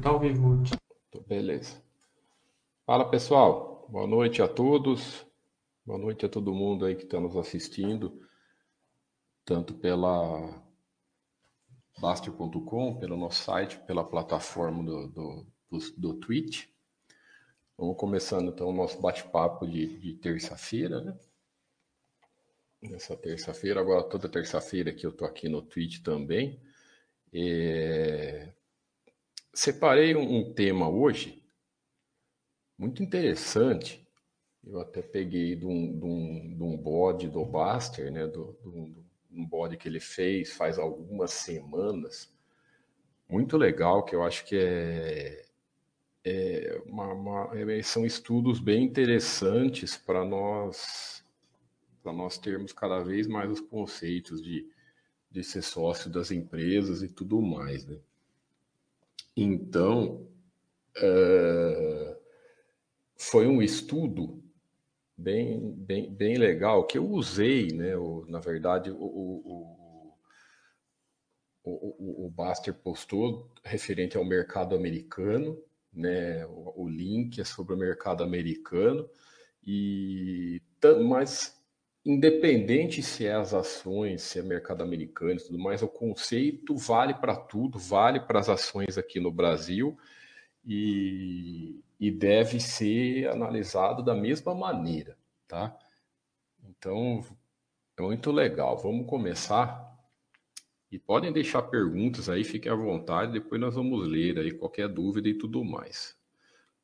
Tá ao vivo. Beleza. Fala pessoal, boa noite a todos, boa noite a todo mundo aí que está nos assistindo, tanto pela Baster.com, pelo nosso site, pela plataforma do, do, do, do Twitch. Vamos começando então o nosso bate-papo de, de terça-feira, né? Nessa terça-feira, agora toda terça-feira que eu tô aqui no Twitch também. É... Separei um, tema hoje muito interessante. Eu até peguei de um, de um, de um bode do Baster, né? Do, um bode que ele fez faz algumas semanas. Muito legal, que eu acho que é, é uma, uma, é, são estudos bem interessantes para nós para nós termos cada vez mais os conceitos de, de ser sócio das empresas e tudo mais, né? Então, uh, foi um estudo bem, bem, bem legal que eu usei, né? O, na verdade, o, o, o, o Baster postou referente ao mercado americano, né? O, o link é sobre o mercado americano e mas independente se é as ações, se é mercado americano e tudo mais, o conceito vale para tudo, vale para as ações aqui no Brasil e, e deve ser analisado da mesma maneira, tá? Então, é muito legal. Vamos começar. E podem deixar perguntas aí, fiquem à vontade, depois nós vamos ler aí qualquer dúvida e tudo mais.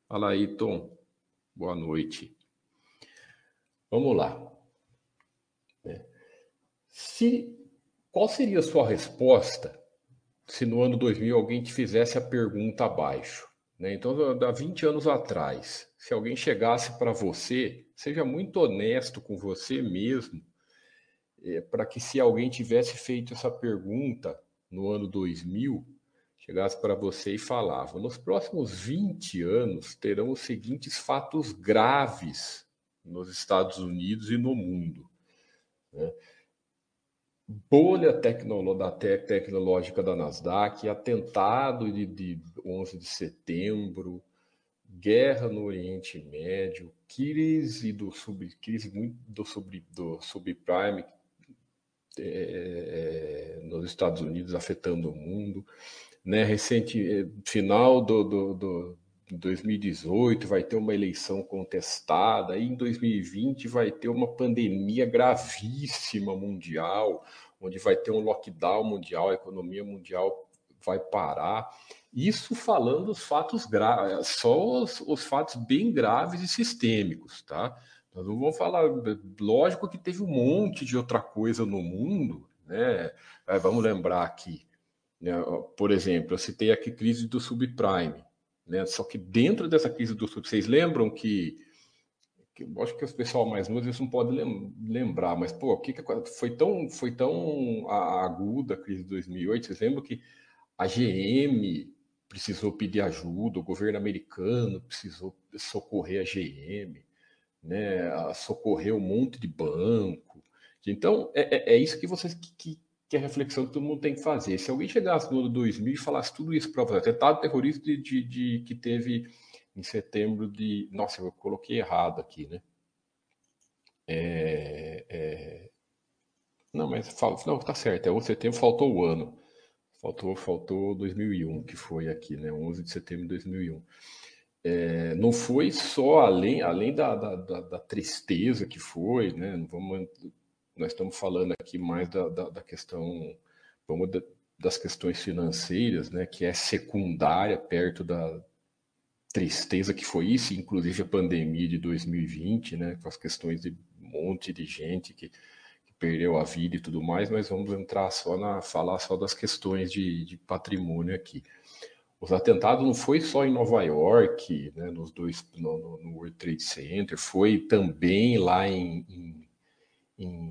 Fala aí, Tom. Boa noite. Vamos lá. Se, qual seria a sua resposta se no ano 2000 alguém te fizesse a pergunta abaixo? Né? Então, há 20 anos atrás, se alguém chegasse para você, seja muito honesto com você mesmo, é, para que se alguém tivesse feito essa pergunta no ano 2000, chegasse para você e falava: nos próximos 20 anos terão os seguintes fatos graves nos Estados Unidos e no mundo. Né? Bolha da tecnológica da Nasdaq, atentado de, de 11 de setembro, guerra no Oriente Médio, crise do sub, crise muito do sub, do subprime é, é, nos Estados Unidos afetando o mundo, né? Recente é, final do, do, do 2018 vai ter uma eleição contestada, aí em 2020 vai ter uma pandemia gravíssima mundial, onde vai ter um lockdown mundial, a economia mundial vai parar. Isso falando os fatos graves, só os, os fatos bem graves e sistêmicos, tá? Nós não vamos falar, lógico que teve um monte de outra coisa no mundo, né? É, vamos lembrar aqui, né? por exemplo, eu citei aqui crise do subprime. Né? Só que dentro dessa crise do vocês lembram que, que eu acho que o pessoal mais novo isso não pode lembrar, mas pô, que, que foi tão foi tão aguda a crise de 2008? Vocês lembram que a GM precisou pedir ajuda, o governo americano precisou socorrer a GM, né? Socorrer um monte de banco. Então é, é, é isso que vocês que, que é a reflexão que todo mundo tem que fazer. Se alguém chegasse no ano 2000 e falasse tudo isso para você, atentado terrorista de, de, de, que teve em setembro de. Nossa, eu coloquei errado aqui, né? É, é... Não, mas fala, não, tá certo, é o setembro, faltou o ano. Faltou, faltou 2001, que foi aqui, né? 11 de setembro de 2001. É, não foi só além, além da, da, da, da tristeza que foi, né? Não vamos nós estamos falando aqui mais da, da, da questão, vamos da, das questões financeiras, né, que é secundária perto da tristeza que foi isso, inclusive a pandemia de 2020, né, com as questões de um monte de gente que, que perdeu a vida e tudo mais, mas vamos entrar só na falar só das questões de, de patrimônio aqui. Os atentados não foi só em Nova York, né, nos dois no, no World Trade Center, foi também lá em, em em,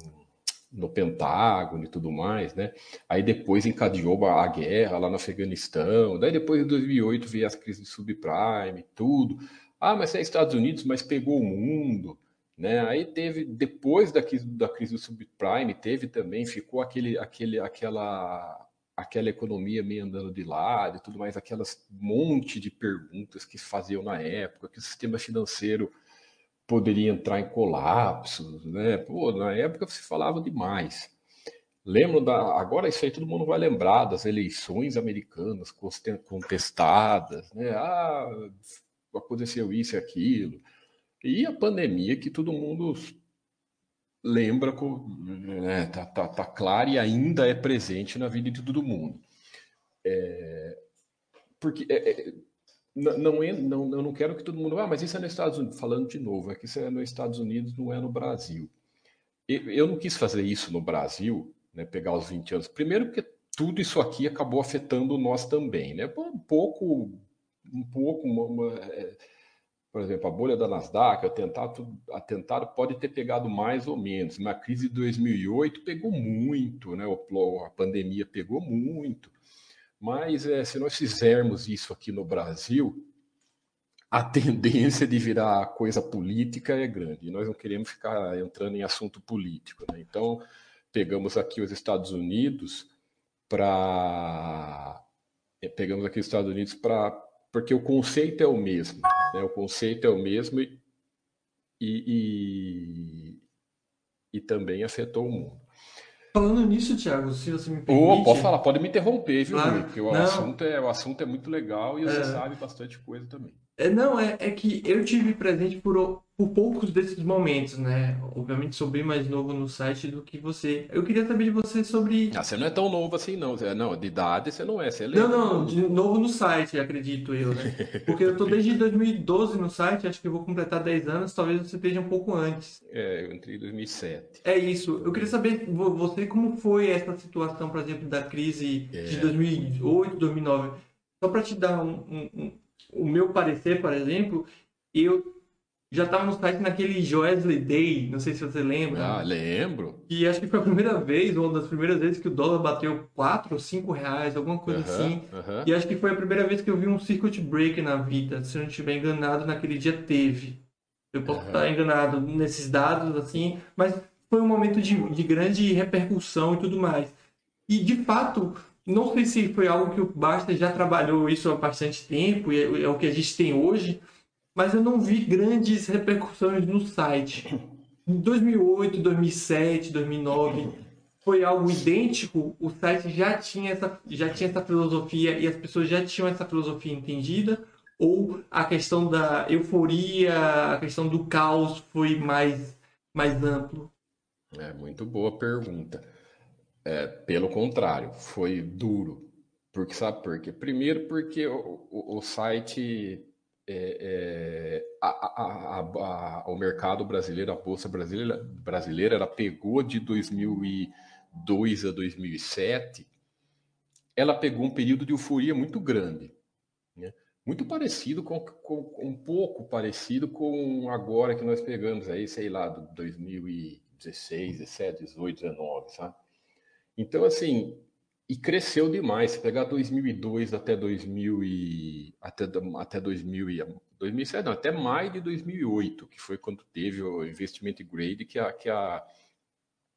no Pentágono e tudo mais, né? Aí depois encadeou a guerra lá no Afeganistão, daí depois em 2008 veio as crises de subprime, tudo. Ah, mas é Estados Unidos, mas pegou o mundo, né? Aí teve depois da crise, da crise do subprime, teve também ficou aquele aquele aquela aquela economia meio andando de lado e tudo mais, aquelas monte de perguntas que faziam na época, que o sistema financeiro poderia entrar em colapso, né? Pô, na época se falava demais. Lembro da. Agora isso aí todo mundo vai lembrar das eleições americanas contestadas, né? Ah, aconteceu isso e aquilo. E a pandemia que todo mundo lembra, né, tá, tá, tá claro e ainda é presente na vida de todo mundo. É, porque é, é, não, é, não, eu não quero que todo mundo. Ah, mas isso é nos Estados Unidos. Falando de novo, é que isso é nos Estados Unidos, não é no Brasil. Eu não quis fazer isso no Brasil, né, pegar os 20 anos. Primeiro, porque tudo isso aqui acabou afetando nós também. Né? Um pouco. Um pouco uma, uma, é, por exemplo, a bolha da Nasdaq, atentado, atentado pode ter pegado mais ou menos. Na crise de 2008 pegou muito, né? a pandemia pegou muito. Mas é, se nós fizermos isso aqui no Brasil, a tendência de virar coisa política é grande. E nós não queremos ficar entrando em assunto político. Né? Então, pegamos aqui os Estados Unidos para. É, pegamos aqui os Estados Unidos para. Porque o conceito é o mesmo. Né? O conceito é o mesmo e, e, e também afetou o mundo. Falando nisso, Thiago, se você me permite... Oh, pode falar, pode me interromper, viu, claro. Porque o assunto, é, o assunto é muito legal e você é... sabe bastante coisa também. É, não, é, é que eu tive presente por, por poucos desses momentos, né? Obviamente sou bem mais novo no site do que você. Eu queria saber de você sobre. Ah, você não é tão novo assim, não. Não, de idade você não é, você é Não, não, de novo no site, acredito eu, né? Porque eu tô desde 2012 no site, acho que eu vou completar 10 anos, talvez você esteja um pouco antes. É, eu entrei em 2007. É isso. Eu queria saber, você, como foi essa situação, por exemplo, da crise é. de 2008, 2009? Só para te dar um, um o meu parecer, por exemplo, eu já estava no site naquele Joesley Day, não sei se você lembra. Ah, lembro. E acho que foi a primeira vez, uma das primeiras vezes que o dólar bateu 4 ou 5 reais, alguma coisa assim. E acho que foi a primeira vez que eu vi um circuit break na vida. Se eu não estiver enganado, naquele dia teve. Eu posso estar enganado nesses dados, assim, mas foi um momento de, de grande repercussão e tudo mais. E, de fato, não sei se foi algo que o Basta já trabalhou isso há bastante tempo e é, é o que a gente tem hoje, mas eu não vi grandes repercussões no site. Em 2008, 2007, 2009 foi algo idêntico. O site já tinha essa já tinha essa filosofia e as pessoas já tinham essa filosofia entendida ou a questão da euforia, a questão do caos foi mais mais amplo? É muito boa pergunta. É, pelo contrário, foi duro. Porque sabe por quê? Primeiro porque o, o, o site, é, é, a, a, a, o mercado brasileiro, a bolsa brasileira, brasileira, ela pegou de 2002 a 2007, ela pegou um período de euforia muito grande, né? muito parecido com, com, um pouco parecido com agora que nós pegamos aí, sei lá, do 2016, 17, 18, 19, sabe? Então, assim, e cresceu demais. Se pegar 2002 até 2000 e até até 2000 e 2007, não, até maio de 2008, que foi quando teve o investimento grade que a que a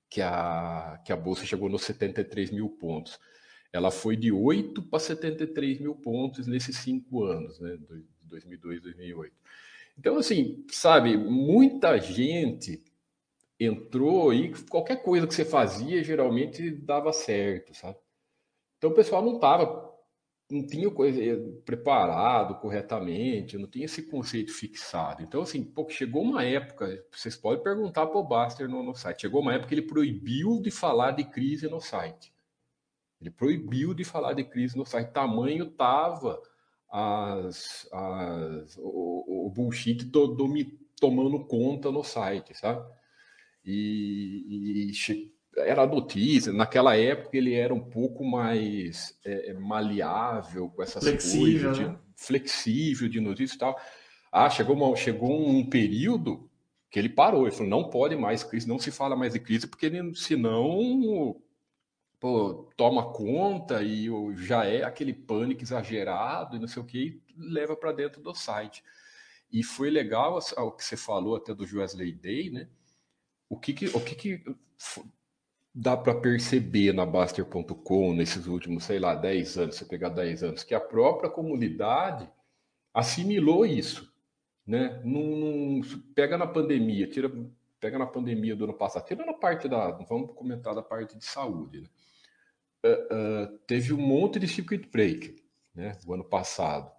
que a que a bolsa chegou nos 73 mil pontos. Ela foi de 8 para 73 mil pontos nesses cinco anos, né, 2002, 2008. Então, assim, sabe, muita gente entrou e qualquer coisa que você fazia geralmente dava certo, sabe? Então o pessoal não estava, não tinha coisa eh, preparado corretamente, não tinha esse conceito fixado. Então, assim, pô, chegou uma época, vocês podem perguntar para o Baster no, no site, chegou uma época que ele proibiu de falar de crise no site. Ele proibiu de falar de crise no site. Tamanho tava as, as, o, o bullshit do, do, tomando conta no site, sabe? e, e era notícia. Naquela época ele era um pouco mais é, é maleável com essas flexível, coisas, de, né? flexível de notícias e tal. Ah, chegou, uma, chegou um período que ele parou. Ele falou: não pode mais crise, não se fala mais de crise, porque ele, senão pô, toma conta e já é aquele pânico exagerado e não sei o que, leva para dentro do site. E foi legal o que você falou até do Wesley Day, né? o que, que o que, que dá para perceber na Baster.com nesses últimos, sei lá, 10 anos, se pegar 10 anos, que a própria comunidade assimilou isso. Né? Num, pega na pandemia, tira, pega na pandemia do ano passado, tira na parte da. Vamos comentar da parte de saúde. Né? Uh, uh, teve um monte de circuit breaker né, o ano passado.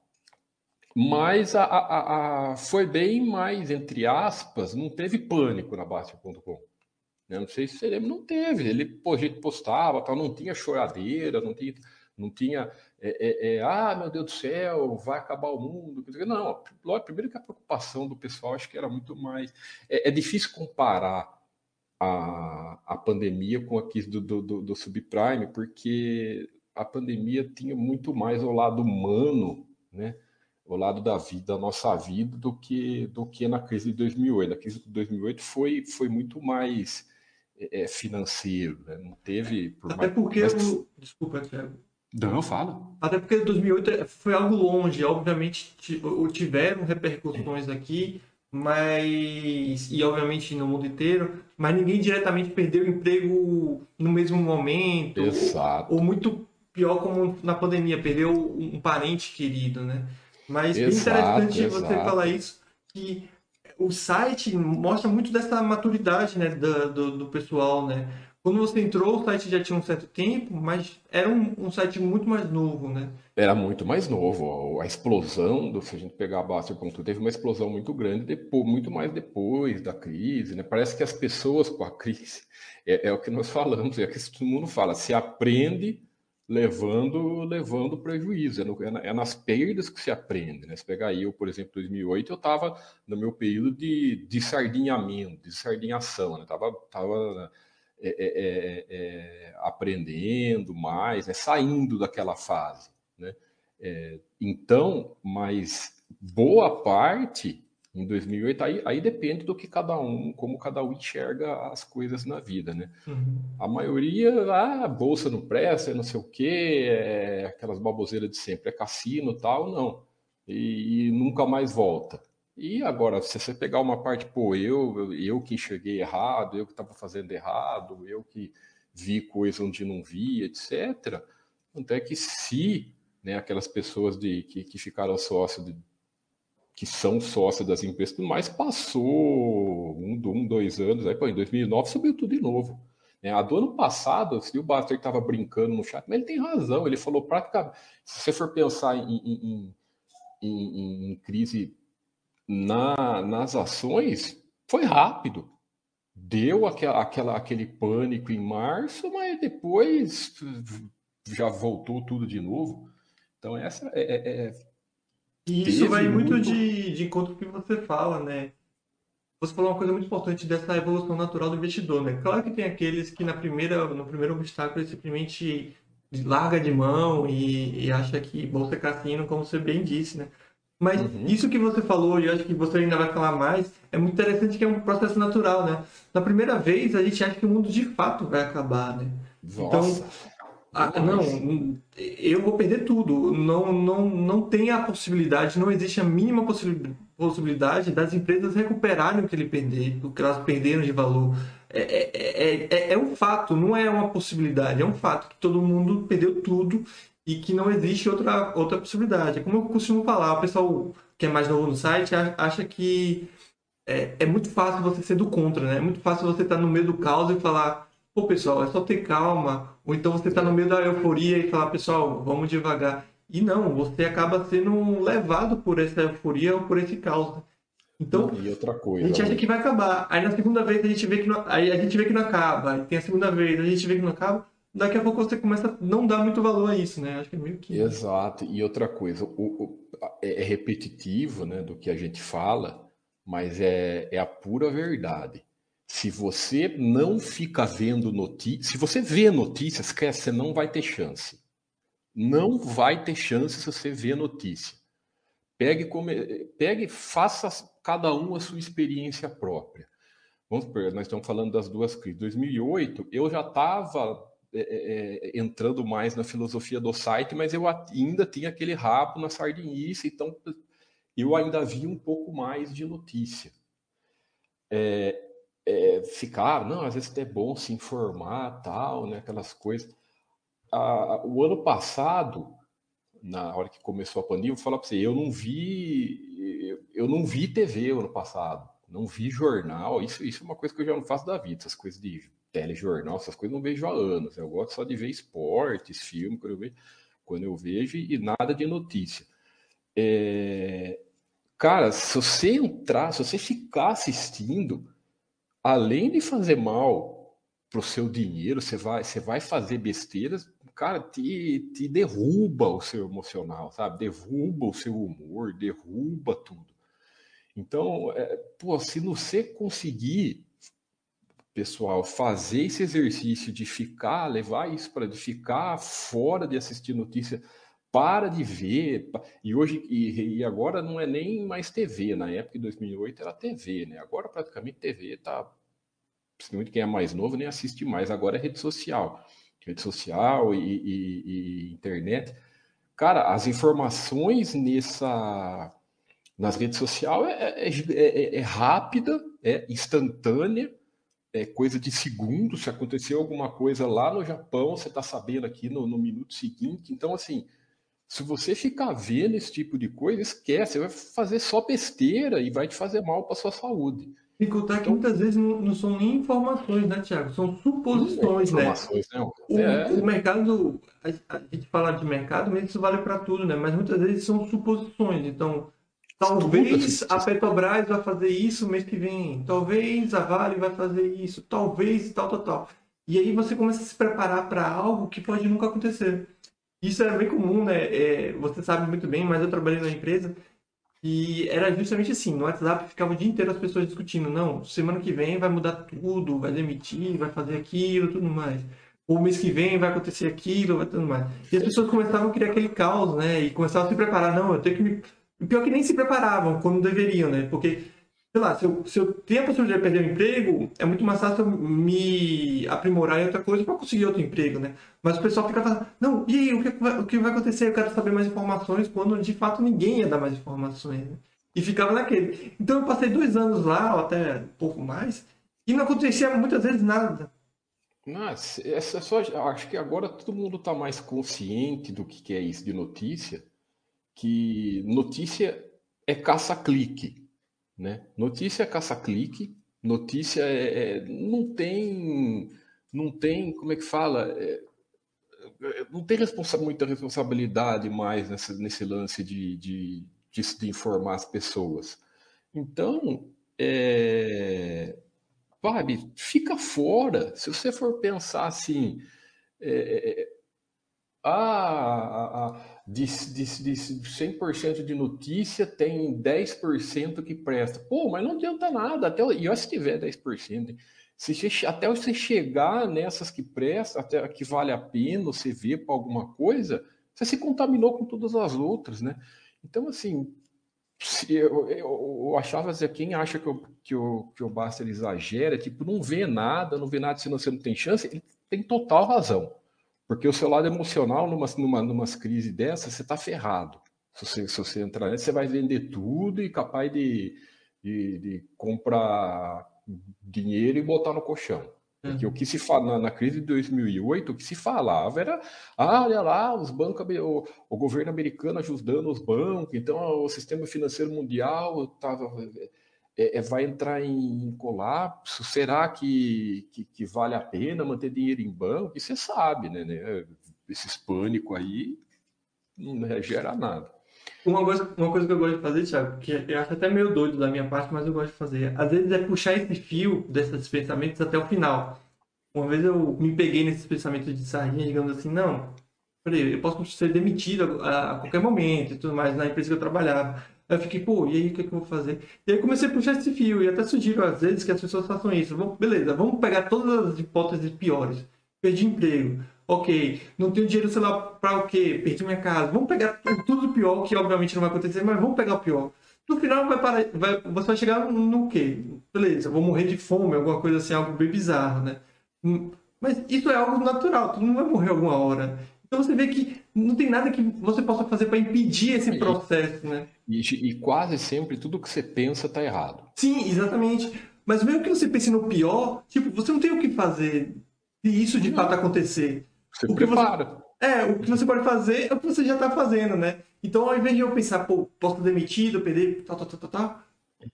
Mas a, a, a, foi bem mais, entre aspas, não teve pânico na Bastia.com. Né? Não sei se lembra, não teve. Ele, pô, a gente postava, tal, não tinha choradeira, não tinha, não tinha é, é, é, ah, meu Deus do céu, vai acabar o mundo. Não, primeiro que a preocupação do pessoal acho que era muito mais. É, é difícil comparar a, a pandemia com a crise do, do, do, do subprime, porque a pandemia tinha muito mais o lado humano, né? o lado da vida, da nossa vida, do que do que na crise de 2008. Na crise de 2008 foi, foi muito mais é, financeiro, né? não teve... Por Até mais, porque... O... Desculpa, Thiago. Não, fala. Até porque 2008 foi algo longe, obviamente tiveram repercussões aqui, mas e obviamente no mundo inteiro, mas ninguém diretamente perdeu o emprego no mesmo momento. Exato. Ou, ou muito pior como na pandemia, perdeu um parente querido, né? Mas exato, interessante exato. você falar isso, que o site mostra muito dessa maturidade né, do, do, do pessoal, né? Quando você entrou, o site já tinha um certo tempo, mas era um, um site muito mais novo, né? Era muito mais novo. A explosão, do, se a gente pegar a Baster.com, teve uma explosão muito grande, depois, muito mais depois da crise, né? Parece que as pessoas com a crise, é, é o que nós falamos, é o que todo mundo fala, se aprende levando levando prejuízo. É, no, é, nas perdas que se aprende. Né? Se pegar eu, por exemplo, 2008, eu estava no meu período de, de sardinhamento, de sardinhação. Né? tava, é, é, é, é, aprendendo mais, né? saindo daquela fase. Né? É, então, mas boa parte em 2008, aí, aí depende do que cada um, como cada um enxerga as coisas na vida, né? Uhum. A maioria, ah, bolsa não presta, não sei o quê, é aquelas baboseiras de sempre, é cassino tal, não. E, e, nunca mais volta. E agora, se você pegar uma parte, pô, eu, eu que enxerguei errado, eu que estava fazendo errado, eu que vi coisa onde não vi, etc. Até que se né, aquelas pessoas de, que, que ficaram sócios de que são sócios das empresas, mas passou um, um, dois anos, aí pô, em 2009 subiu tudo de novo. É, a do ano passado, se o Baster estava brincando no chat, mas ele tem razão, ele falou praticamente, se você for pensar em, em, em, em crise na, nas ações, foi rápido. Deu aquela, aquela, aquele pânico em março, mas depois já voltou tudo de novo. Então, essa é, é, é e isso vai muito, muito de, de encontro com o que você fala, né? Você falou uma coisa muito importante dessa evolução natural do investidor, né? Claro que tem aqueles que na primeira, no primeiro obstáculo ele simplesmente larga de mão e, e acha que bolsa é cassino, como você bem disse, né? Mas uhum. isso que você falou, e eu acho que você ainda vai falar mais, é muito interessante que é um processo natural, né? Na primeira vez, a gente acha que o mundo de fato vai acabar, né? Nossa. Então, ah, não, eu vou perder tudo. Não, não, não tem a possibilidade, não existe a mínima possibilidade das empresas recuperarem o que, ele perder, o que elas perderam de valor. É, é, é, é, um fato, não é uma possibilidade, é um fato que todo mundo perdeu tudo e que não existe outra, outra possibilidade. Como eu costumo falar, o pessoal que é mais novo no site acha que é, é muito fácil você ser do contra, né? É muito fácil você estar no meio do caos e falar pô, pessoal, é só ter calma. Ou então você está no meio da euforia e falar, pessoal, vamos devagar. E não, você acaba sendo levado por essa euforia ou por esse caos. Então, e outra coisa, a gente acha que vai acabar. Aí na segunda vez a gente vê que não, aí a gente vê que não acaba. Aí tem a segunda vez, a gente vê que não acaba. Daqui a pouco você começa a não dar muito valor a isso, né? Acho que é meio que. Exato. E outra coisa, o, o, é, é repetitivo, né, do que a gente fala, mas é, é a pura verdade. Se você não fica vendo notícias, se você vê notícias, esquece, você não vai ter chance. Não vai ter chance se você vê notícia. Pegue, come, pegue faça cada um a sua experiência própria. Vamos nós estamos falando das duas crises. 2008, eu já estava é, é, é, entrando mais na filosofia do site, mas eu ainda tinha aquele rabo na sardinice, então eu ainda vi um pouco mais de notícia. É, é, ficar, não, às vezes é bom se informar, tal, né, aquelas coisas. Ah, o ano passado, na hora que começou a pandemia, eu vou falar para você, eu não vi, eu não vi TV ano passado, não vi jornal, isso, isso é uma coisa que eu já não faço da vida, essas coisas de telejornal, essas coisas não vejo há anos, eu gosto só de ver esportes, filme, quando eu vejo, quando eu vejo e nada de notícia. É, cara, se você entrar, se você ficar assistindo, além de fazer mal pro seu dinheiro, você vai, você vai fazer besteiras, cara, te, te derruba o seu emocional, sabe? Derruba o seu humor, derruba tudo. Então, é, pô, se você conseguir, pessoal, fazer esse exercício de ficar, levar isso para ficar fora de assistir notícia, para de ver. E hoje e, e, agora não é nem mais TV. Na época de 2008 era TV, né? Agora praticamente TV tá principalmente quem é mais novo nem assiste mais. Agora é rede social, rede social e, e, e internet. Cara, as informações nessa nas redes sociais é, é, é, é, rápida, é instantânea, é coisa de segundo. Se aconteceu alguma coisa lá no Japão, você está sabendo aqui no, no minuto seguinte. Então, assim, se você ficar vendo esse tipo de coisa, esquece, você vai fazer só besteira e vai te fazer mal para sua saúde. E contar que muitas vezes não, não, são nem informações, né, Tiago? São suposições, né? né? O, é. o, mercado, a, a, gente fala de mercado, mas isso vale para tudo, né? Mas muitas vezes são suposições. Então, talvez a Petrobras vai fazer isso mês que vem, talvez a Vale vai fazer isso, talvez tal, tal, tal. E aí você começa a se preparar para algo que pode nunca acontecer. Isso é bem comum, né? É, você sabe muito bem, mas eu trabalhei na empresa e era justamente assim, no WhatsApp ficava o dia inteiro as pessoas discutindo, não, semana que vem vai mudar tudo, vai demitir, vai fazer aquilo, tudo mais. O mês que vem vai acontecer aquilo, vai tudo mais. E as pessoas começavam a criar aquele caos, né? E começavam a se preparar, não, eu tenho que me... Pior que nem se preparavam, como deveriam, né? Porque sei lá, se eu, se eu tenho a possibilidade de perder o emprego, é muito mais fácil me aprimorar em outra coisa para conseguir outro emprego, né? Mas o pessoal fica falando, não, e aí, o que, vai, o que vai acontecer? Eu quero saber mais informações, quando de fato ninguém ia dar mais informações, né? E ficava naquele. Então eu passei dois anos lá, ou até um pouco mais, e não acontecia muitas vezes nada. Mas essa é só, acho que agora todo mundo está mais consciente do que é isso de notícia, que notícia é caça-clique. Né? Notícia é caça-clique, notícia é, é, não tem, não tem, como é que fala? É, é não tem responsa muita responsabilidade mais nesse, nesse lance de, de, de, de, informar as pessoas. Então, é, sabe, fica fora. Se você for pensar assim, é, é ah, de, de, de 100% de notícia, tem 10% que presta. Pô, mas não adianta nada. Até, e se tiver 10%, se, até você chegar nessas que prestam, até que vale a pena você ver para alguma coisa, você se contaminou com todas as outras, né? Então, assim, eu, eu, eu, achava dizer, quem acha que o, que o, que o Basta exagera, tipo, não vê nada, não vê nada, se você não tem chance, ele tem total razão. Porque o seu lado emocional, numa, numa, numa crise dessa, você está ferrado. Se você, se você entrar nessa, você vai vender tudo e capaz de, de, de comprar dinheiro e botar no colchão. Porque uhum. o que se fala na, na, crise de 2008, o que se falava era, ah, olha lá, os bancos, o, o governo americano ajudando os bancos, então o sistema financeiro mundial estava é, é, vai entrar em colapso? Será que, que, que, vale a pena manter dinheiro em banco? E você sabe, né? né? Esses pânico aí não gera nada. Uma coisa, uma coisa que eu gosto de fazer, Thiago, que eu acho até meio doido da minha parte, mas eu gosto de fazer. Às vezes é puxar esse fio desses pensamentos até o final. Uma vez eu me peguei nesses pensamentos de sardinha, digamos assim, não, eu posso ser demitido a, a qualquer momento e tudo mais na empresa que eu trabalhava. Eu fiquei, pô, e aí o que, é que eu vou fazer? E aí comecei a puxar esse fio, e até sugiro às vezes que as pessoas façam isso. Beleza, vamos pegar todas as hipóteses piores. Perdi emprego, ok. Não tenho dinheiro, sei lá, pra o quê? Perdi minha casa. Vamos pegar tudo pior, que obviamente não vai acontecer, mas vamos pegar o pior. No final vai parar, vai, você vai chegar no quê? Beleza, vou morrer de fome, alguma coisa assim, algo bem bizarro, né? Hum, mas isso é algo natural, tu não vai morrer alguma hora. Então você vê que não tem nada que você possa fazer para impedir esse processo, né? E, e, quase sempre tudo que você pensa está errado. Sim, exatamente. Mas mesmo que você pense no pior, tipo, você não tem o que fazer se isso de fato acontecer. Você o prepara. Você, é, o que você pode fazer é o que você já está fazendo, né? Então, ao invés de eu pensar, pô, posso ser demitido, perder, tal, tal, tal, tal, tal.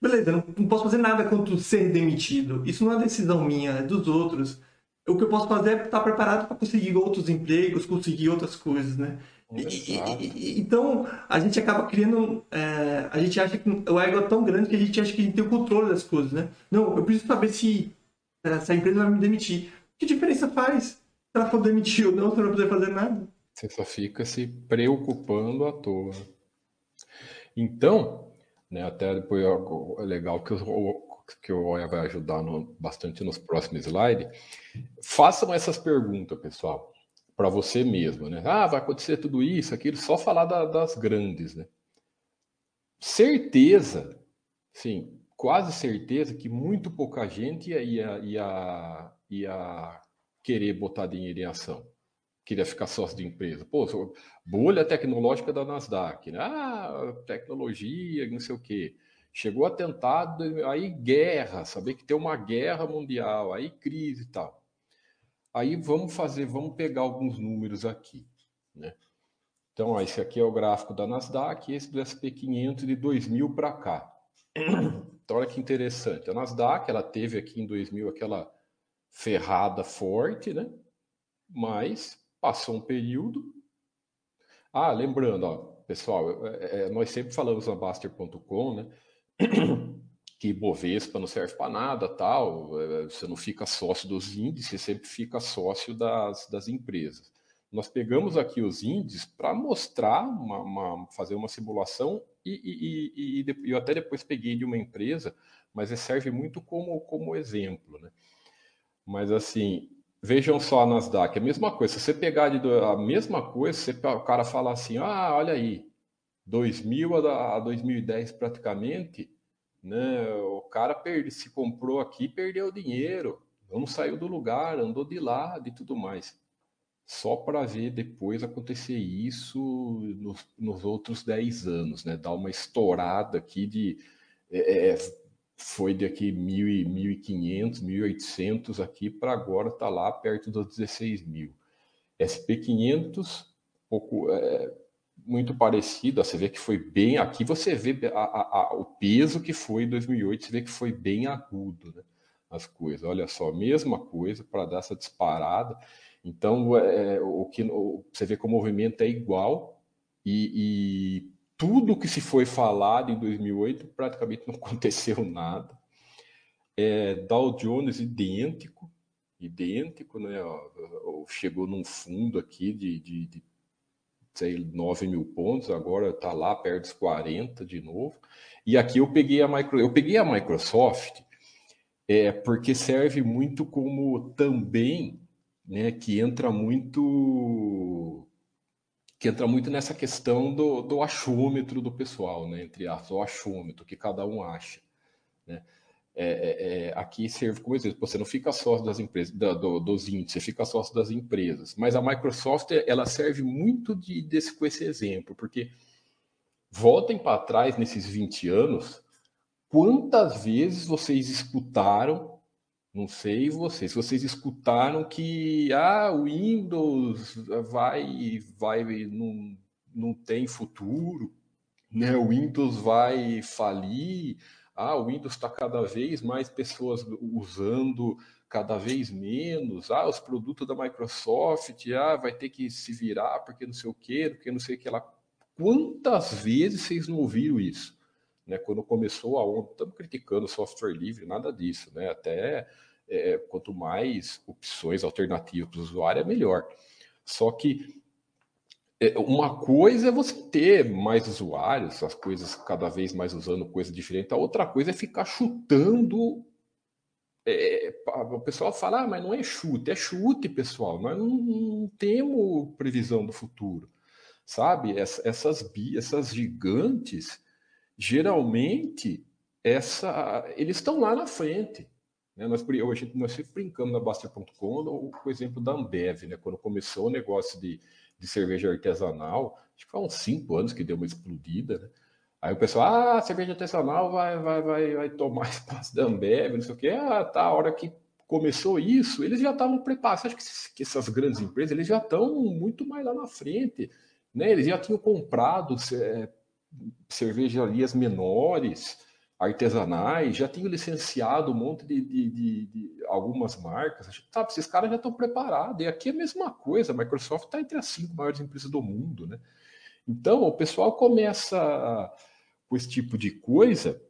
Beleza, não, não posso fazer nada contra ser demitido. Isso não é decisão minha, é dos outros. O que eu posso fazer é estar preparado para conseguir outros empregos, conseguir outras coisas, né? E, e, então, a gente acaba criando. É, a gente acha que o ego é tão grande que a gente acha que a gente tem o controle das coisas, né? Não, eu preciso saber se, se a empresa vai me demitir. Que diferença faz? Se ela for demitir ou não, você não vai poder fazer nada. Você só fica se preocupando à toa. Então, né, até depois é legal que o, que o Oya vai ajudar no, bastante nos próximos slides. Façam essas perguntas, pessoal, para você mesmo, né? Ah, vai acontecer tudo isso, aquilo, só falar da, das grandes, né? Certeza, sim, quase certeza que muito pouca gente ia, ia, ia, ia querer botar dinheiro em ação queria ficar sócio de empresa. Pô, bolha tecnológica da Nasdaq, né? Ah, tecnologia, não sei o quê. Chegou atentado, aí guerra, saber que tem uma guerra mundial, aí crise e tal. Aí vamos fazer, vamos pegar alguns números aqui, né? Então, ó, esse aqui é o gráfico da Nasdaq, esse do SP500 de 2000 para cá. Então, olha que interessante. A Nasdaq, ela teve aqui em 2000 aquela ferrada forte, né? Mas Passou um período. Ah, lembrando, ó, pessoal, é, é, nós sempre falamos na Baster.com, né? Que Bovespa não serve para nada, tal. É, você não fica sócio dos índices, você sempre fica sócio das, das empresas. Nós pegamos aqui os índices para mostrar, uma, uma, fazer uma simulação e, e, e, e, eu até depois peguei de uma empresa, mas serve muito como, como exemplo, né? Mas assim, Vejam só a Nasdaq, a mesma coisa. Se você pegar a mesma coisa, você, o cara fala assim: ah, olha aí, 2000 a 2010 praticamente, né? O cara perde, se comprou aqui, perdeu dinheiro, não saiu do lugar, andou de lado e tudo mais. Só para ver depois acontecer isso nos, nos outros 10 anos, né? Dar uma estourada aqui de. É, é foi daqui 1.500, 1.800 aqui para agora está lá perto dos 16 mil. SP500, pouco, é, muito parecido, você vê que foi bem, aqui você vê a, a, a, o peso que foi em 2008, você vê que foi bem agudo, né, as coisas. Olha só, mesma coisa para dar essa disparada. Então, é, o que o, você vê que o movimento é igual e, e tudo que se foi falado em 2008 praticamente não aconteceu nada. É, Dow Jones idêntico, idêntico, né? Chegou num fundo aqui de, de, de sei, 9 mil pontos, agora está lá perto dos 40 de novo. E aqui eu peguei a, micro, eu peguei a Microsoft é, porque serve muito como também, né, que entra muito que entra muito nessa questão do, do achômetro do pessoal, né? entre aspas, o achômetro que cada um acha. Né? É, é, é, aqui serve como exemplo, você não fica sócio das empresas, da, do, dos índices, você fica sócio das empresas. Mas a Microsoft ela serve muito de, desse, com esse exemplo, porque voltem para trás nesses 20 anos, quantas vezes vocês escutaram não sei vocês, vocês escutaram que ah, o Windows vai, vai não, não tem futuro, né? O Windows vai falir, ah, o Windows está cada vez mais pessoas usando, cada vez menos, ah, os produtos da Microsoft, ah, vai ter que se virar porque não sei o quê, porque não sei o que lá. Quantas vezes vocês não ouviram isso? Né, quando começou a onda, estamos criticando software livre, nada disso, né? Até é, quanto mais opções alternativas para o usuário, é melhor. Só que uma coisa é você ter mais usuários, as coisas cada vez mais usando coisa diferente, a outra coisa é ficar chutando. É, o pessoal fala, ah, mas não é chute, é chute, pessoal. Nós não, não temos previsão do futuro, sabe? Essas, essas gigantes, geralmente, essa, eles estão lá na frente. Né? Nós, hoje, nós sempre brincamos na Baster.com com o exemplo da Ambev, né? quando começou o negócio de, de cerveja artesanal, acho que foi uns cinco anos que deu uma explodida, né? Aí o pessoal, ah, cerveja artesanal vai, vai, vai, vai tomar espaço da Ambev, não sei o quê. Ah, tá, a hora que começou isso, eles já estavam preparados. Acha que, que essas grandes empresas, eles já estão muito mais lá na frente, né? Eles já tinham comprado é, cervejarias menores, artesanais, já tinham licenciado um monte de, de, de, de algumas marcas. Sabe, esses caras já estão preparados. E aqui é a mesma coisa, a Microsoft está entre as cinco maiores empresas do mundo, né? Então, o pessoal começa com esse tipo de coisa.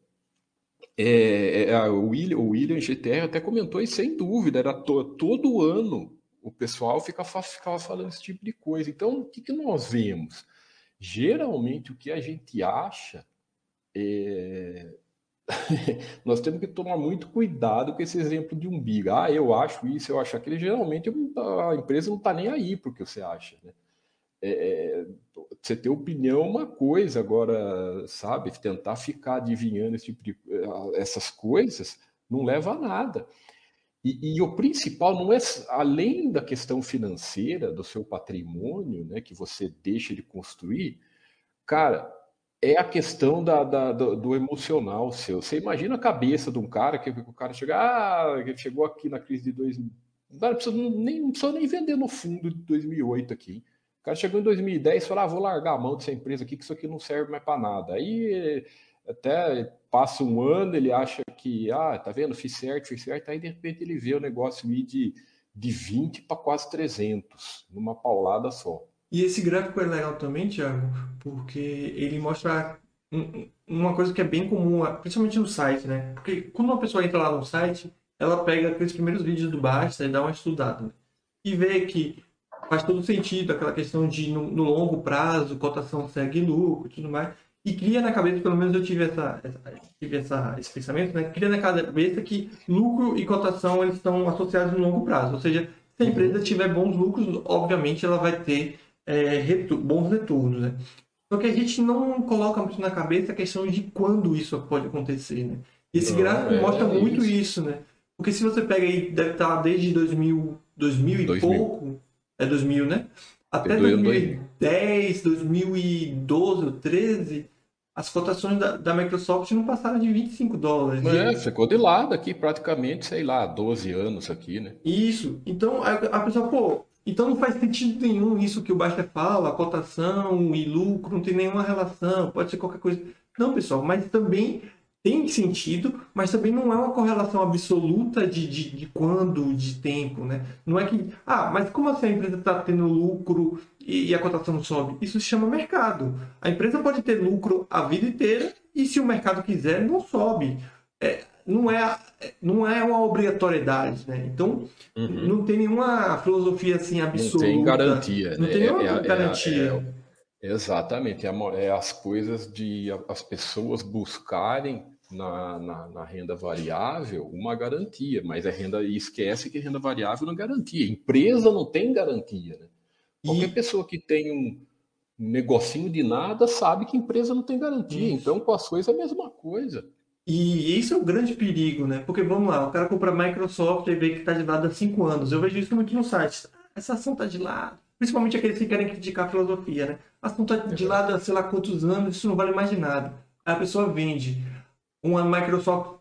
É, é, o, William, o William GTR até comentou isso sem dúvida, era to, todo ano o pessoal ficava, ficava falando esse tipo de coisa. Então, o que, que nós vemos? Geralmente, o que a gente acha é... nós temos que tomar muito cuidado com esse exemplo de umbigo. Ah, eu acho isso, eu acho aquilo. Geralmente a empresa não está nem aí porque você acha. Né? É, é, você ter opinião é uma coisa, agora, sabe, tentar ficar adivinhando esse tipo de, eh, essas coisas não leva a nada. E, e, o principal não é, além da questão financeira, do seu patrimônio, né, que você deixa de construir, cara, é a questão da, da do, do, emocional seu. Você imagina a cabeça de um cara que, que o cara chega, ah, chegou aqui na crise de 2000, não precisa nem, precisa nem vender no fundo de 2008 aqui. O cara chegou em 2010 e falou: ah, vou largar a mão dessa empresa aqui, que isso aqui não serve mais para nada. Aí até passa um ano, ele acha que, ah, tá vendo, fiz certo, fiz certo, aí de repente ele vê o negócio ir de, de 20 para quase 300, numa paulada só. E esse gráfico é legal também, Thiago, porque ele mostra uma coisa que é bem comum, principalmente no site, né? Porque quando uma pessoa entra lá no site, ela pega aqueles primeiros vídeos do Basta e dá uma estudada. Né? E vê que faz todo sentido aquela questão de no, no longo prazo, cotação segue lucro e tudo mais. E cria na cabeça, pelo menos eu tive, essa, essa, tive essa, esse pensamento, né? Cria na cabeça que lucro e cotação eles estão associados no longo prazo. Ou seja, se a empresa tiver bons lucros, obviamente ela vai ter é, retu bons retornos, né? Só que a gente não coloca muito na cabeça a questão de quando isso pode acontecer, né? E esse não, gráfico é, mostra é muito isso. isso. né? Porque se você pega aí, deve estar desde 2000, 2000 e 2000. pouco, é 2000, né? Até 2010, 2012 ou 13, as cotações da, da, Microsoft não passaram de 25 dólares. É, e... ficou de lado aqui praticamente, sei lá, 12 anos aqui, né? Isso. Então a, a pessoa, pô, então não faz sentido nenhum isso que o Basta fala, cotação e lucro, não tem nenhuma relação, pode ser qualquer coisa. Não, pessoal, mas também tem sentido, mas também não é uma correlação absoluta de, de, de quando, de tempo, né? Não é que, ah, mas como assim a empresa está tendo lucro e, e, a cotação sobe? Isso se chama mercado. A empresa pode ter lucro a vida inteira e se o mercado quiser, não sobe. É, não, é, não é uma obrigatoriedade, né? Então, uhum. não tem nenhuma filosofia assim absoluta. Não tem garantia. Não né? tem nenhuma é, é garantia. É, exatamente. É, as coisas de as pessoas buscarem na, na, na, renda variável uma garantia, mas a renda e esquece que renda variável não é garantia. Empresa não tem garantia. Né? Qualquer e... pessoa que tem um negocinho de nada sabe que empresa não tem garantia. Isso. Então, com as coisas é a mesma coisa. E isso é um grande perigo, né? Porque vamos lá, o cara compra a Microsoft e vê que está de lado há cinco anos. Eu vejo isso muito no site. Essa ação está de lado. Principalmente aqueles que querem criticar a filosofia, né? A ação está de lado há sei lá quantos anos, isso não vale mais de nada. Aí a pessoa vende uma Microsoft,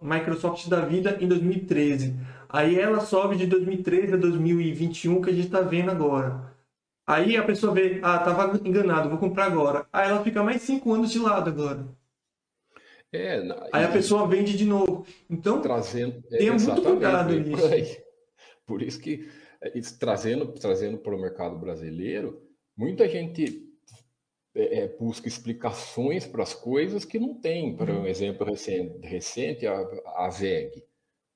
Microsoft da vida em 2013. Aí ela sobe de 2013 a 2021, que a gente está vendo agora. Aí a pessoa vê, ah, tava enganado, vou comprar agora. Aí ela fica mais cinco anos de lado agora. É, aí a pessoa vende de novo. Então, trazendo, é, tenha muito cuidado nisso. Por isso que, é, trazendo, trazendo para o mercado brasileiro, muita gente é, é, busca explicações para as coisas que não tem. Por um uhum. exemplo recente, recente a, a VEG.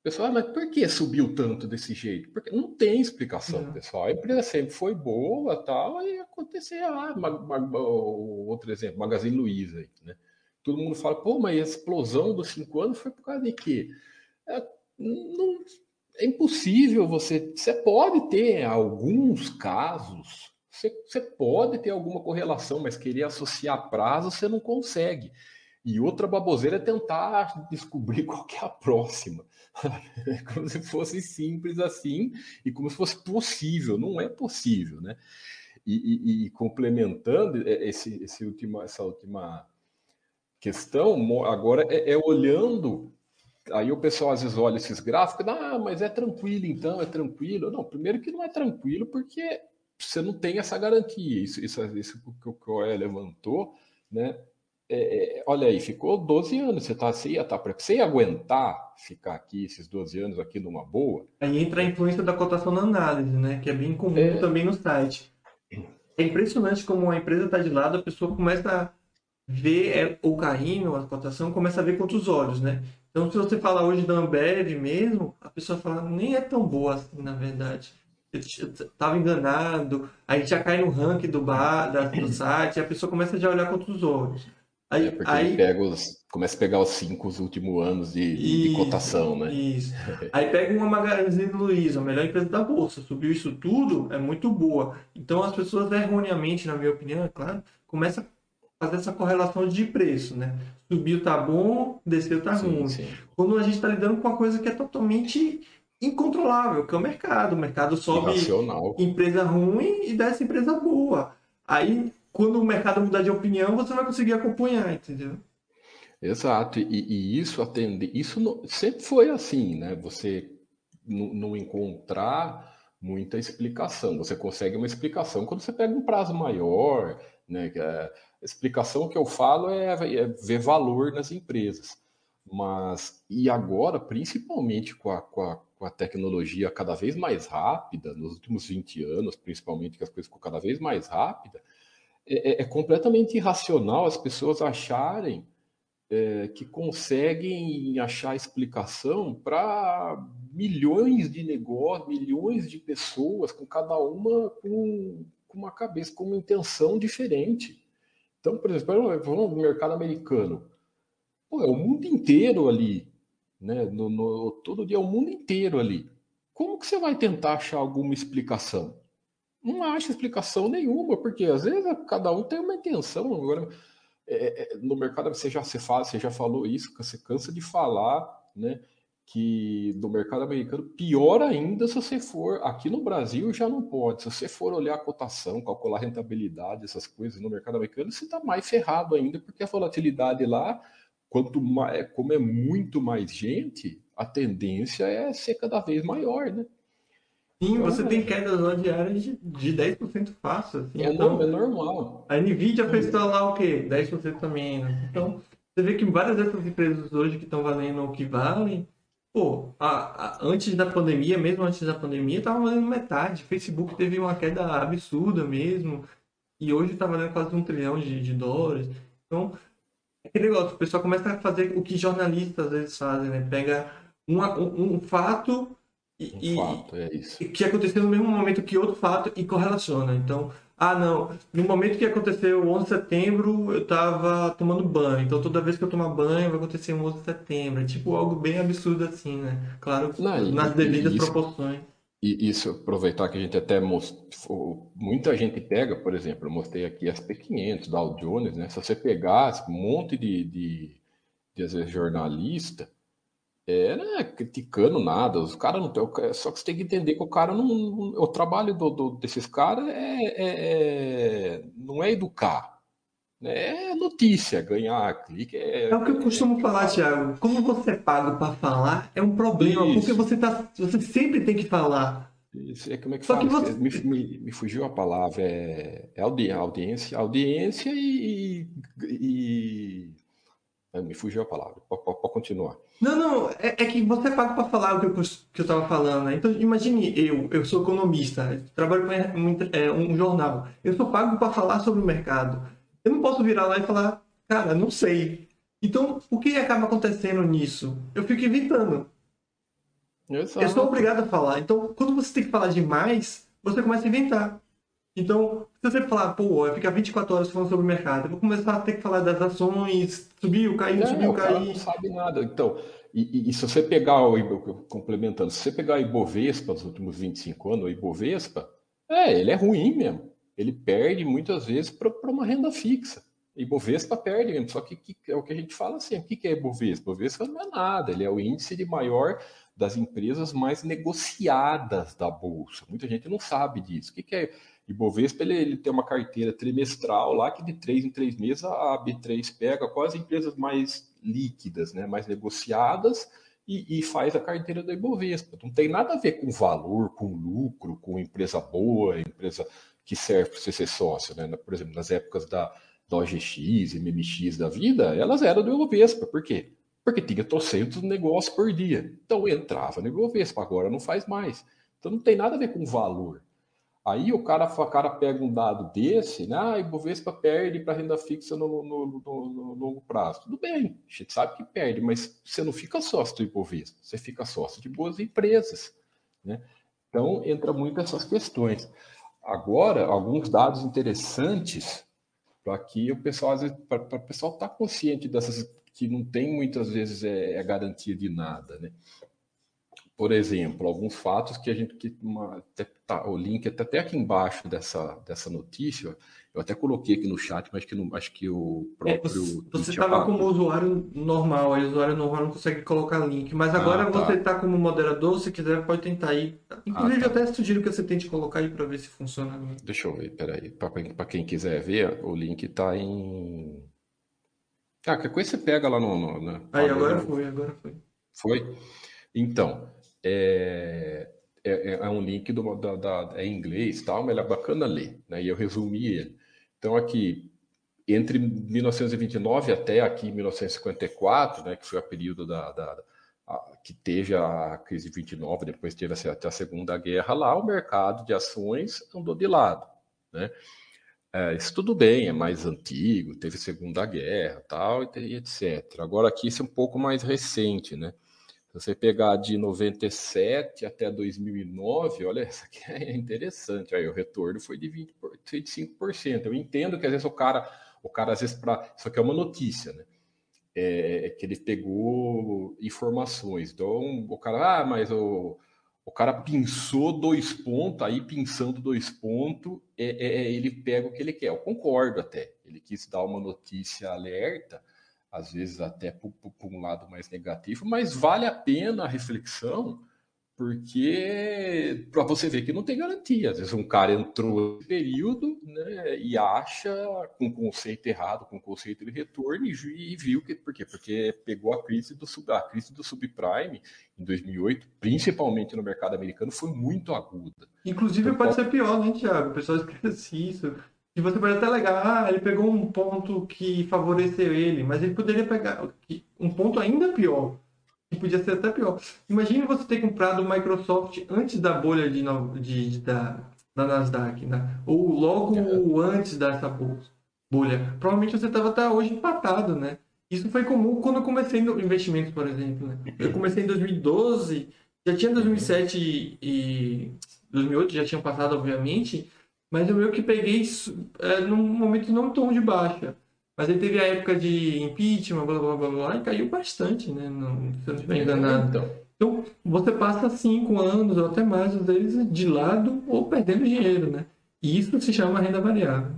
Pessoal, ah, mas por que subiu tanto desse jeito? Porque não tem explicação, não. pessoal. A empresa sempre foi boa, tal, e aconteceu. Ah, outro exemplo, Magazine Luiza, né? Todo mundo fala, pô, mas a explosão dos cinco anos foi por causa de quê? É, não, é impossível você. Você pode ter alguns casos você, você pode ter alguma correlação, mas querer associar prazo você não consegue. E outra baboseira é tentar descobrir qual é a próxima. como se fosse simples assim e como se fosse possível. Não é possível, né? E, e, e complementando esse, esse última, essa última questão agora é, é, olhando. Aí o pessoal às vezes olha esses gráficos, ah, mas é tranquilo então, é tranquilo. Não, primeiro que não é tranquilo porque você não tem essa garantia. Isso, isso, isso que o Coé levantou, né? É, é, olha aí, ficou 12 anos, você, tá, você, ia tá, você ia aguentar ficar aqui esses 12 anos aqui numa boa? Aí entra a influência da cotação na análise, né? Que é bem comum é... também no site. É impressionante como a empresa está de lado, a pessoa começa ver é, o carrinho, a cotação, começa a ver com outros olhos, né? Então, se você falar hoje da Ambev mesmo, a pessoa fala, nem é tão boa assim, na verdade estava enganado, aí já cai no ranking do bar, da, do site, a pessoa começa já a olhar com outros olhos. Aí, é porque aí, pega os, começa a pegar os cinco os últimos anos de, isso, de cotação, né? Isso. Aí pega uma Magazine Luiza, a melhor empresa da bolsa, subiu isso tudo, é muito boa. Então as pessoas erroneamente, na minha opinião, é claro, começam a fazer essa correlação de preço, né? Subiu tá bom, desceu tá sim, ruim. Sim. Quando a gente está lidando com uma coisa que é totalmente incontrolável, que é o mercado. O mercado sobe Irracional. empresa ruim e desce empresa boa. Aí, quando o mercado mudar de opinião, você vai conseguir acompanhar, entendeu? Exato, e, e isso atende, isso não, sempre foi assim, né? Você não encontrar muita explicação. Você consegue uma explicação quando você pega um prazo maior, né? A explicação que eu falo é, é ver valor nas empresas. Mas, e agora, principalmente com a, com a, com a tecnologia cada vez mais rápida, nos últimos 20 anos, principalmente, que as coisas ficam cada vez mais rápidas, é, é, é completamente irracional as pessoas acharem é, que conseguem achar explicação para milhões de negócios, milhões de pessoas, com cada uma com, com uma cabeça, com uma intenção diferente. Então, por exemplo, vamos no mercado americano. Pô, é o mundo inteiro ali né? No, no, todo dia, o mundo inteiro ali. Como que você vai tentar achar alguma explicação? Não acha explicação nenhuma, porque às vezes cada um tem uma intenção. Agora, é, é, no mercado você já, você, fala, você já falou isso, você cansa de falar, né? Que no mercado americano, pior ainda se você for. Aqui no Brasil já não pode. Se você for olhar a cotação, calcular a rentabilidade, essas coisas no mercado americano, você está mais ferrado ainda, porque a volatilidade lá quanto mais, é, como é muito mais gente, a tendência é ser cada vez maior, né? Sim, então, você tem quedas lá diárias de, de 10% fácil. Assim, é, então, é normal. A Nvidia fez lá o quê? 10% também, né? Então, você vê que várias dessas empresas hoje que estão valendo o que valem, pô, a, a, antes da pandemia, mesmo antes da pandemia, estava valendo metade. Facebook teve uma queda absurda mesmo, e hoje está valendo quase um trilhão de, de dólares. Então, aquele negócio, o pessoal começa a fazer o que jornalistas às vezes fazem, né? Pega uma, um, um, fato e, um fato, é isso. E, que aconteceu no mesmo momento que outro fato e correlaciona. Então, ah, não, no momento que aconteceu o 11 de setembro, eu tava tomando banho. Então, toda vez que eu tomar banho, vai acontecer o 11 de setembro. É tipo algo bem absurdo assim, né? Claro, não, nas devidas isso, proporções. E isso, aproveitar que a gente até mostrou, muita gente pega, por exemplo, eu mostrei aqui as P500 da Dow Jones, né? Se você pegar um monte de, de, de vezes, jornalista, é, né, criticando nada, os caras não tem, só que você tem que entender que o cara não, o trabalho do, do desses caras é, é, é, não é educar, né? é notícia, ganhar clique. É, é o que eu costumo falar, Thiago. Como você paga para falar é um problema, Isso. porque você, tá, você sempre tem que falar. Isso, é como é que Só fala? Que você... me, me, me, fugiu a palavra, é, é audiência, audiência e, e... Me fugiu a palavra, pode, continuar. Não, não, é, é, que você paga para falar o que eu, que eu tava falando, né? Então, imagine eu, eu sou economista, trabalho com um, é, um jornal, eu sou pago para falar sobre o mercado. Eu não posso virar lá e falar, cara, não sei. Então, o que acaba acontecendo nisso? Eu fico evitando. Exato. Eu sou obrigado a falar. Então, quando você tem que falar demais, você começa a inventar. Então, se você falar, pô, eu ficar 24 horas falando sobre o mercado, eu vou começar a ter que falar das ações, subiu, caiu, subiu, caiu. não sabe nada. Então, e, e, se você pegar, o, complementando, se você pegar o Ibovespa nos últimos 25 anos, o Ibovespa, é, ele é ruim mesmo ele perde muitas vezes para uma renda fixa. E Bovespa perde mesmo. Só que, que, é o que a gente fala assim: o que, que é Bovespa? Bovespa não é nada, ele é o índice de maior das empresas mais negociadas da Bolsa. Muita gente não sabe disso. O que, que é Ibovespa ele, ele tem uma carteira trimestral lá que de três em três meses a B3 pega quase empresas mais líquidas, né, mais negociadas e, e, faz a carteira da Ibovespa. Não tem nada a ver com valor, com lucro, com empresa boa, empresa que serve para você ser sócio. Né? Por exemplo, nas épocas da, da OGX, MMX da vida, elas eram do Ibovespa. Por quê? Porque tinha trocentos negócios por dia. Então entrava no Ibovespa, agora não faz mais. Então não tem nada a ver com valor. Aí o cara, o cara pega um dado desse, né? Ah, Ibovespa perde para renda fixa no, no, no, no, longo prazo. Tudo bem, a gente sabe que perde, mas você não fica sócio do Ibovespa, você fica sócio de boas empresas. Né? Então entra muito essas questões. Agora, alguns dados interessantes para que o pessoal, para pessoal tá consciente dessas que não tem muitas vezes é, é garantia de nada, né? Por exemplo, alguns fatos que a gente que uma, tá, o link está até aqui embaixo dessa, dessa notícia. Eu até coloquei aqui no chat, mas que não, acho que o próprio. É, você estava como usuário normal, aí o usuário normal não consegue colocar link. Mas agora ah, tá. você está como moderador, se quiser, pode tentar aí. Inclusive, ah, tá. eu até sugiro que você tente colocar aí para ver se funciona. Deixa eu ver, peraí. Para quem quiser ver, o link está em. Ah, que coisa você pega lá no. no, no aí, agora foi, agora foi. Foi? Então é, é, é, é um link do, da, da, é em inglês, tal, mas ele é bacana ler, né? E eu resumi ele. Então aqui entre 1929 até aqui 1954, né, que foi o período da, da a, que teve a crise de 29, depois teve até a Segunda Guerra lá, o mercado de ações andou de lado, né? É, isso tudo bem, é mais antigo, teve Segunda Guerra, tal, e etc. Agora aqui isso é um pouco mais recente, né? Se você pegar de 97 até 2009, olha, isso aqui é interessante. Aí o retorno foi de 20, 25%. Eu entendo que às vezes o cara, o cara às vezes para, isso aqui é uma notícia, né? É, é, que ele pegou informações. Então o cara, ah, mas o, o cara pinçou dois pontos, aí pinçando dois pontos, é, é, é ele pega o que ele quer. Eu concordo até. Ele quis dar uma notícia alerta às vezes até por, um lado mais negativo, mas vale a pena a reflexão, porque para você ver que não tem garantia. Às vezes um cara entrou no período né, e acha com conceito errado, com conceito de retorno, e, e, viu que por quê? Porque pegou a crise do a crise do subprime em 2008, principalmente no mercado americano, foi muito aguda. Inclusive então, pode ser pior, né, Tiago? O pessoal esquece isso. E você pode até alegar, ah, ele pegou um ponto que favoreceu ele, mas ele poderia pegar um ponto ainda pior, que podia ser até pior. Imagine você ter comprado o Microsoft antes da bolha de, de, de da, da Nasdaq, né? ou logo é. antes dessa bolha. Provavelmente você estava até hoje empatado, né? Isso foi comum quando eu comecei no investimentos, por exemplo. Né? Eu comecei em 2012, já tinha 2007 e 2008, já tinham passado, obviamente, mas eu meio que peguei é, num momento não tão de baixa. Mas aí teve a época de impeachment, blá blá blá blá, e caiu bastante, né? Não, se eu não estiver é, enganado. Então. então, você passa cinco anos ou até mais, às vezes, de lado ou perdendo dinheiro, né? E isso se chama renda variável.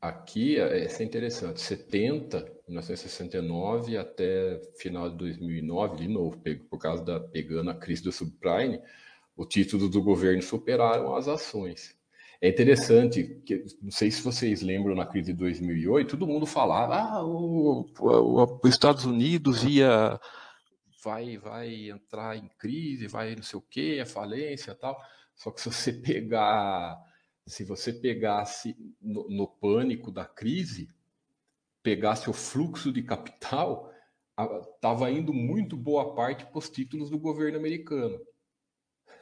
Aqui, é, é interessante, 70, 1969 até final de 2009, de novo, por causa da pegando a crise do subprime, o título do governo superaram as ações. É interessante, que, não sei se vocês lembram na crise de 2008, todo mundo falava, ah, os Estados Unidos ia vai vai entrar em crise, vai não sei o quê, a falência tal. Só que se você pegar, se você pegasse no, no pânico da crise, pegasse o fluxo de capital, estava indo muito boa parte para os títulos do governo americano.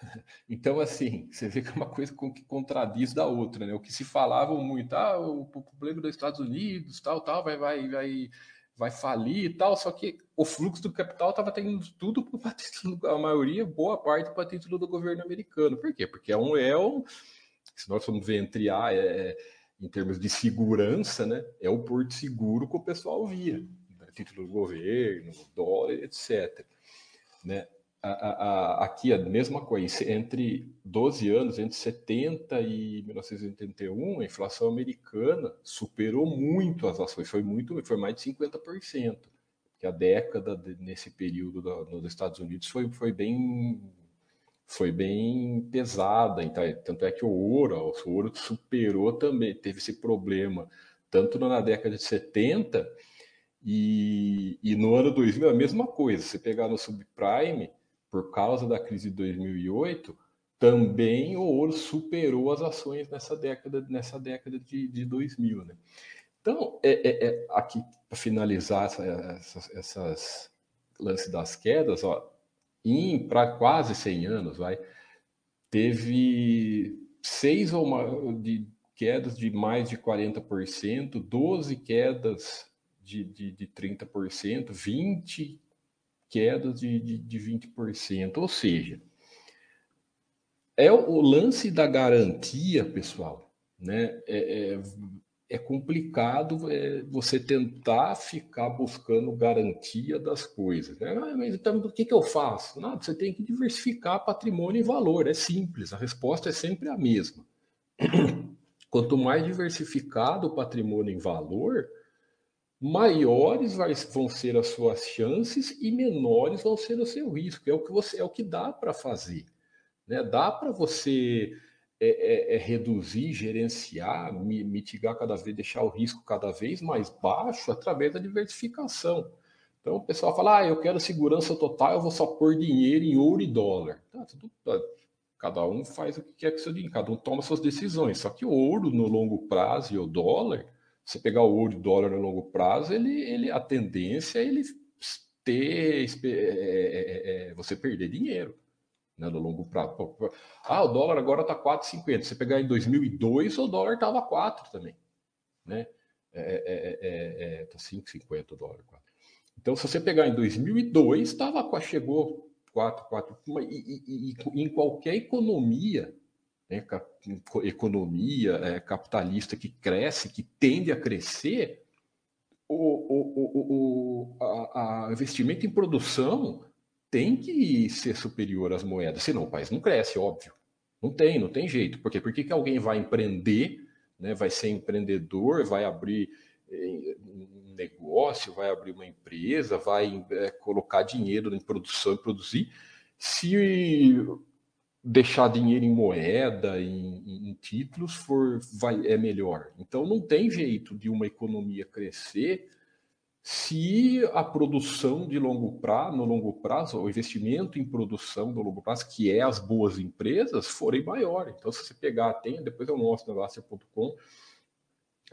Então, assim, você vê que é uma coisa que contradiz da outra, né? O que se falava muito, ah, o problema dos Estados Unidos, tal, tal, vai, vai, vai, vai falir e tal, só que o fluxo do capital estava tendo tudo para título, a maioria, boa parte para título do governo americano. Por quê? Porque é um, é um se nós formos ver entre A, é, em termos de segurança, né? É o porto seguro que o pessoal via, né? título do governo, dólar, etc. Né? A, a, aqui a mesma coisa, entre 12 anos, entre 70 e 1981, a inflação americana superou muito as ações, foi muito, foi mais de 50%. Que a década de, nesse período da, nos Estados Unidos foi, foi bem foi bem pesada. Então, tanto é que o ouro, o ouro superou também, teve esse problema, tanto na década de 70 e, e no ano 2000 a mesma coisa. Você pegar no subprime, por causa da crise de 2008, também o ouro superou as ações nessa década, nessa década de, de 2000. Né? Então, é, é, é aqui para finalizar essa, essas, essas lance das quedas, ó, para quase 100 anos, vai, teve seis ou uma, de quedas de mais de 40%, 12 quedas de, de, de 30%, 20 quedas de, de, de 20%. Ou seja, é o lance da garantia, pessoal, né? É, é, é complicado é, você tentar ficar buscando garantia das coisas. Né? Ah, mas então, o que, que eu faço? Nada, você tem que diversificar patrimônio e valor. É simples, a resposta é sempre a mesma. Quanto mais diversificado o patrimônio em valor, maiores vão ser as suas chances e menores vão ser o seu risco. É o que você é o que dá para fazer. Né? Dá para você é, é, é reduzir, gerenciar, mitigar cada vez, deixar o risco cada vez mais baixo através da diversificação. Então o pessoal fala, ah, eu quero segurança total, eu vou só pôr dinheiro em ouro e dólar. Tá, tudo, tá, cada um faz o que quer com seu dinheiro, cada um toma suas decisões. Só que o ouro no longo prazo e o dólar, você pegar o ouro dólar no longo prazo, ele, ele, a tendência é ele ter, é, é, é, você perder dinheiro né, no longo prazo. Ah, o dólar agora está 4,50. Você pegar em 2002, o dólar estava 4 também. Né? É, é, é, tá 5,50 o dólar. 4. Então, se você pegar em 2002, tava, chegou 4, 4. E, e, e em qualquer economia, né, economia é, capitalista que cresce, que tende a crescer, o, o, o, a, a investimento em produção tem que ser superior às moedas, senão o país não cresce, óbvio. Não tem, não tem jeito. Por quê? Que, que alguém vai empreender, né, vai ser empreendedor, vai abrir eh, um negócio, vai abrir uma empresa, vai é, colocar dinheiro em produção e produzir, se deixar dinheiro em moeda, em, em títulos, for, vai, é melhor. Então não tem jeito de uma economia crescer se a produção de longo prazo, no longo prazo, o investimento em produção no longo prazo, que é as boas empresas, forem maior. Então, se você pegar, tem, depois eu mostro no Laster.com,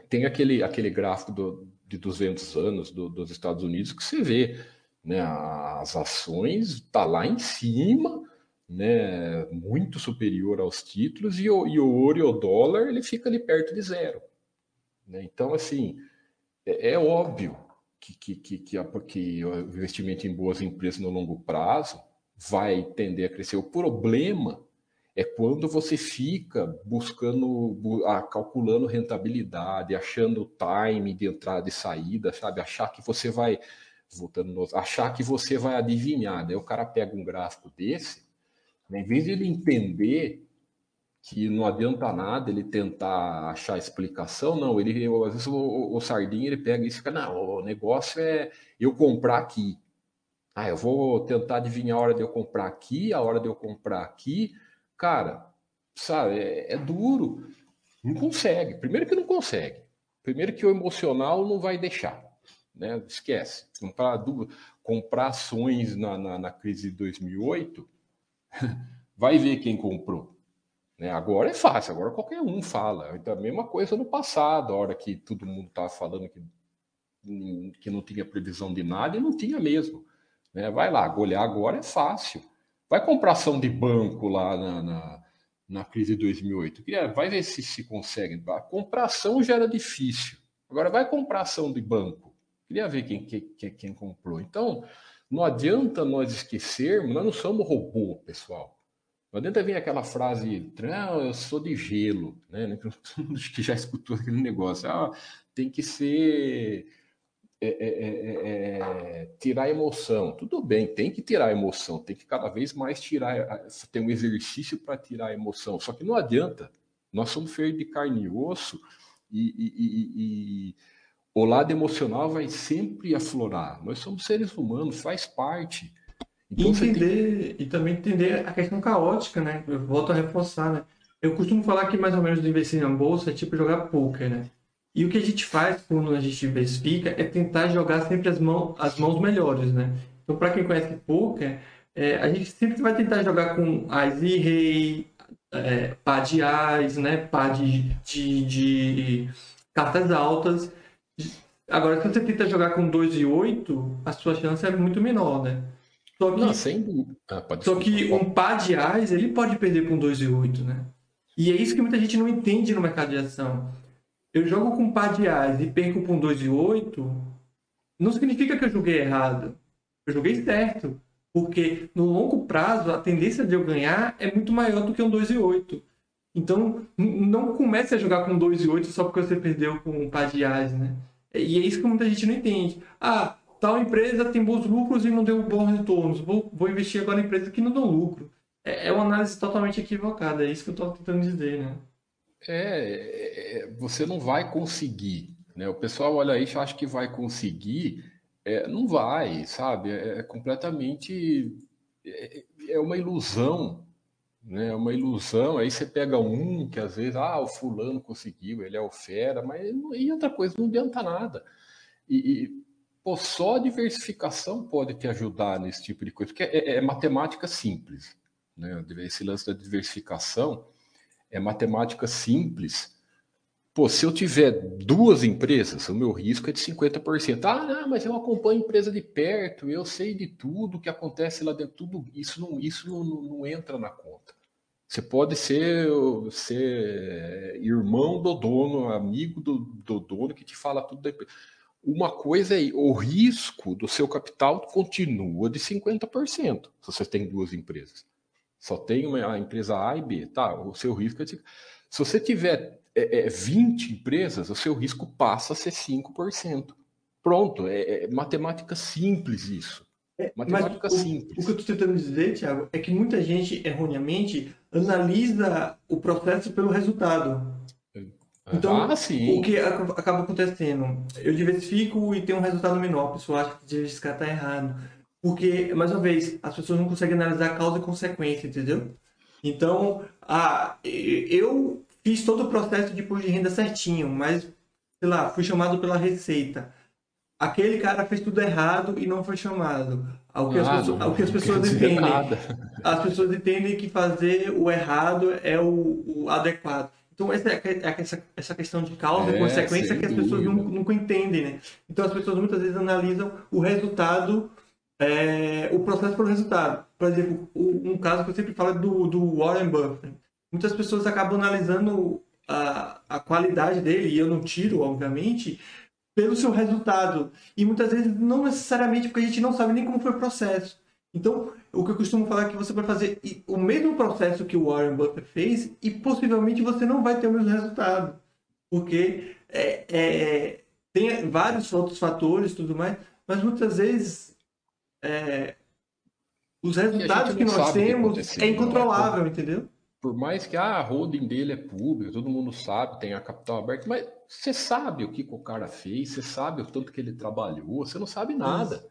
tem aquele, aquele gráfico do, de 200 anos do, dos Estados Unidos que você vê, né, as ações tá lá em cima, né, muito superior aos títulos, e o, e o ouro e o dólar ele fica ali perto de zero. Né? Então, assim, é, é óbvio que, que, que, que, a, que o investimento em boas empresas no longo prazo vai tender a crescer. O problema é quando você fica buscando, calculando rentabilidade, achando o time de entrada e saída, sabe? Achar que você vai, voltando, no, achar que você vai adivinhar. Né? O cara pega um gráfico desse? Em vez de ele entender que não adianta nada ele tentar achar explicação, não. Ele, às vezes, o, o Sardinha ele pega isso e fica, não, o negócio é eu comprar aqui. Ah, eu vou tentar adivinhar a hora de eu comprar aqui, a hora de eu comprar aqui. Cara, sabe, é, é duro. Não consegue. Primeiro que não consegue. Primeiro que o emocional não vai deixar. Né? Esquece. Comprar, comprar ações na, na, na crise de 2008, vai ver quem comprou. Né? Agora é fácil, agora qualquer um fala. Então, a mesma coisa no passado, a hora que todo mundo estava falando que, que não tinha previsão de nada e não tinha mesmo. Né? Vai lá, olhar agora é fácil. Vai comprar ação de banco lá na, na, na crise de 2008. Vai ver se se consegue. Comprar ação já era difícil. Agora vai comprar ação de banco. Queria ver quem, quem, quem comprou. Então, não adianta nós esquecermos, nós não somos robô, pessoal. Não adianta vir aquela frase, não, eu sou de gelo, né? Acho que já escutou aquele negócio. Ah, tem que ser. É, é, é, é, tirar emoção. Tudo bem, tem que tirar emoção, tem que cada vez mais tirar, ter um exercício para tirar emoção. Só que não adianta. Nós somos feitos de carne e osso e, e, e o lado emocional vai sempre aflorar. Nós somos seres humanos, faz parte. Então, e entender, tem... e também entender a questão caótica, né? Eu volto a reforçar, né? Eu costumo falar que mais ou menos investir na bolsa é tipo jogar poker, né? E o que a gente faz quando a gente diversifica é tentar jogar sempre as, mãos, as mãos melhores, né? Então, para quem conhece poker, é, a gente sempre vai tentar jogar com as e rei, é, pá de ás, né? Pá de, de, de cartas altas. Agora, se você tenta jogar com 2 e 8, a sua chance é muito menor, né? Só que, Não, sem. Ah, só que um pá de ás, ele pode perder com 2 e 8, né? E é isso que muita gente não entende no mercado de ação. Eu jogo com pá de ás e perco com 2 e 8, não significa que eu joguei errado. Eu joguei certo. Porque no longo prazo, a tendência de eu ganhar é muito maior do que um 2 e 8. Então, não comece a jogar com 2 e 8 só porque você perdeu com um par de ás, né? E é isso que muita gente não entende. Ah, tal empresa tem bons lucros e não deu bons retornos. Vou, vou investir agora em empresas que não dão lucro. É, é uma análise totalmente equivocada. É isso que eu estou tentando dizer, né? É, é, é, você não vai conseguir. Né? O pessoal olha aí e acha que vai conseguir. É, não vai, sabe? É, é completamente. É, é, uma ilusão. Né? É uma ilusão. Aí você pega um que às vezes, ah, o fulano conseguiu, ele é o fera, mas e outra coisa, não adianta nada. E, e pô, só a diversificação pode te ajudar nesse tipo de coisa, porque é, é matemática simples. Né? Esse lance da diversificação é matemática simples. Pô, se eu tiver duas empresas, o meu risco é de 50%. Ah, não, mas eu acompanho a empresa de perto, eu sei de tudo que acontece lá dentro, tudo isso não, isso não, não entra na conta. Você pode ser, ser irmão do dono, amigo do, do dono que te fala tudo. Uma coisa é, o risco do seu capital continua de 50%, se você tem duas empresas. Só tem uma, a empresa A e B, tá? O seu risco é de... Se você tiver é, é, 20 empresas, o seu risco passa a ser 5%. Pronto, é, é matemática simples isso. É, matemática simples. O, o que eu estou tentando dizer, Thiago, é que muita gente erroneamente analisa o processo pelo resultado. Então, ah, o que acaba acontecendo? Eu diversifico e tenho um resultado menor. A pessoa acha que diversificar está errado. Porque, mais uma vez, as pessoas não conseguem analisar causa e consequência, entendeu? Então, eu fiz todo o processo de imposto de renda certinho, mas, sei lá, fui chamado pela Receita. Aquele cara fez tudo errado e não foi chamado. O que, ah, as, pessoas, não, o que as pessoas entendem. Nada. As pessoas entendem que fazer o errado é o, o adequado. Então, essa, é essa, essa questão de causa é, e consequência que as pessoas nunca, nunca entendem, né? Então, as pessoas muitas vezes analisam o resultado é, o processo pelo resultado. Por exemplo, um caso que eu sempre falo é do, do Warren Buffett. Muitas pessoas acabam analisando a, a qualidade dele, e eu não tiro, obviamente, pelo seu resultado. E muitas vezes não necessariamente porque a gente não sabe nem como foi o processo. Então, o que eu costumo falar é que você vai fazer o mesmo processo que o Warren Buffett fez e possivelmente você não vai ter o mesmo resultado. Porque é, é, tem vários outros fatores tudo mais, mas muitas vezes é, os resultados que, que nós temos é incontrolável, não, entendeu? Por mais que ah, a holding dele é pública, todo mundo sabe, tem a capital aberta, mas você sabe o que, que o cara fez, você sabe o tanto que ele trabalhou, você não sabe nada.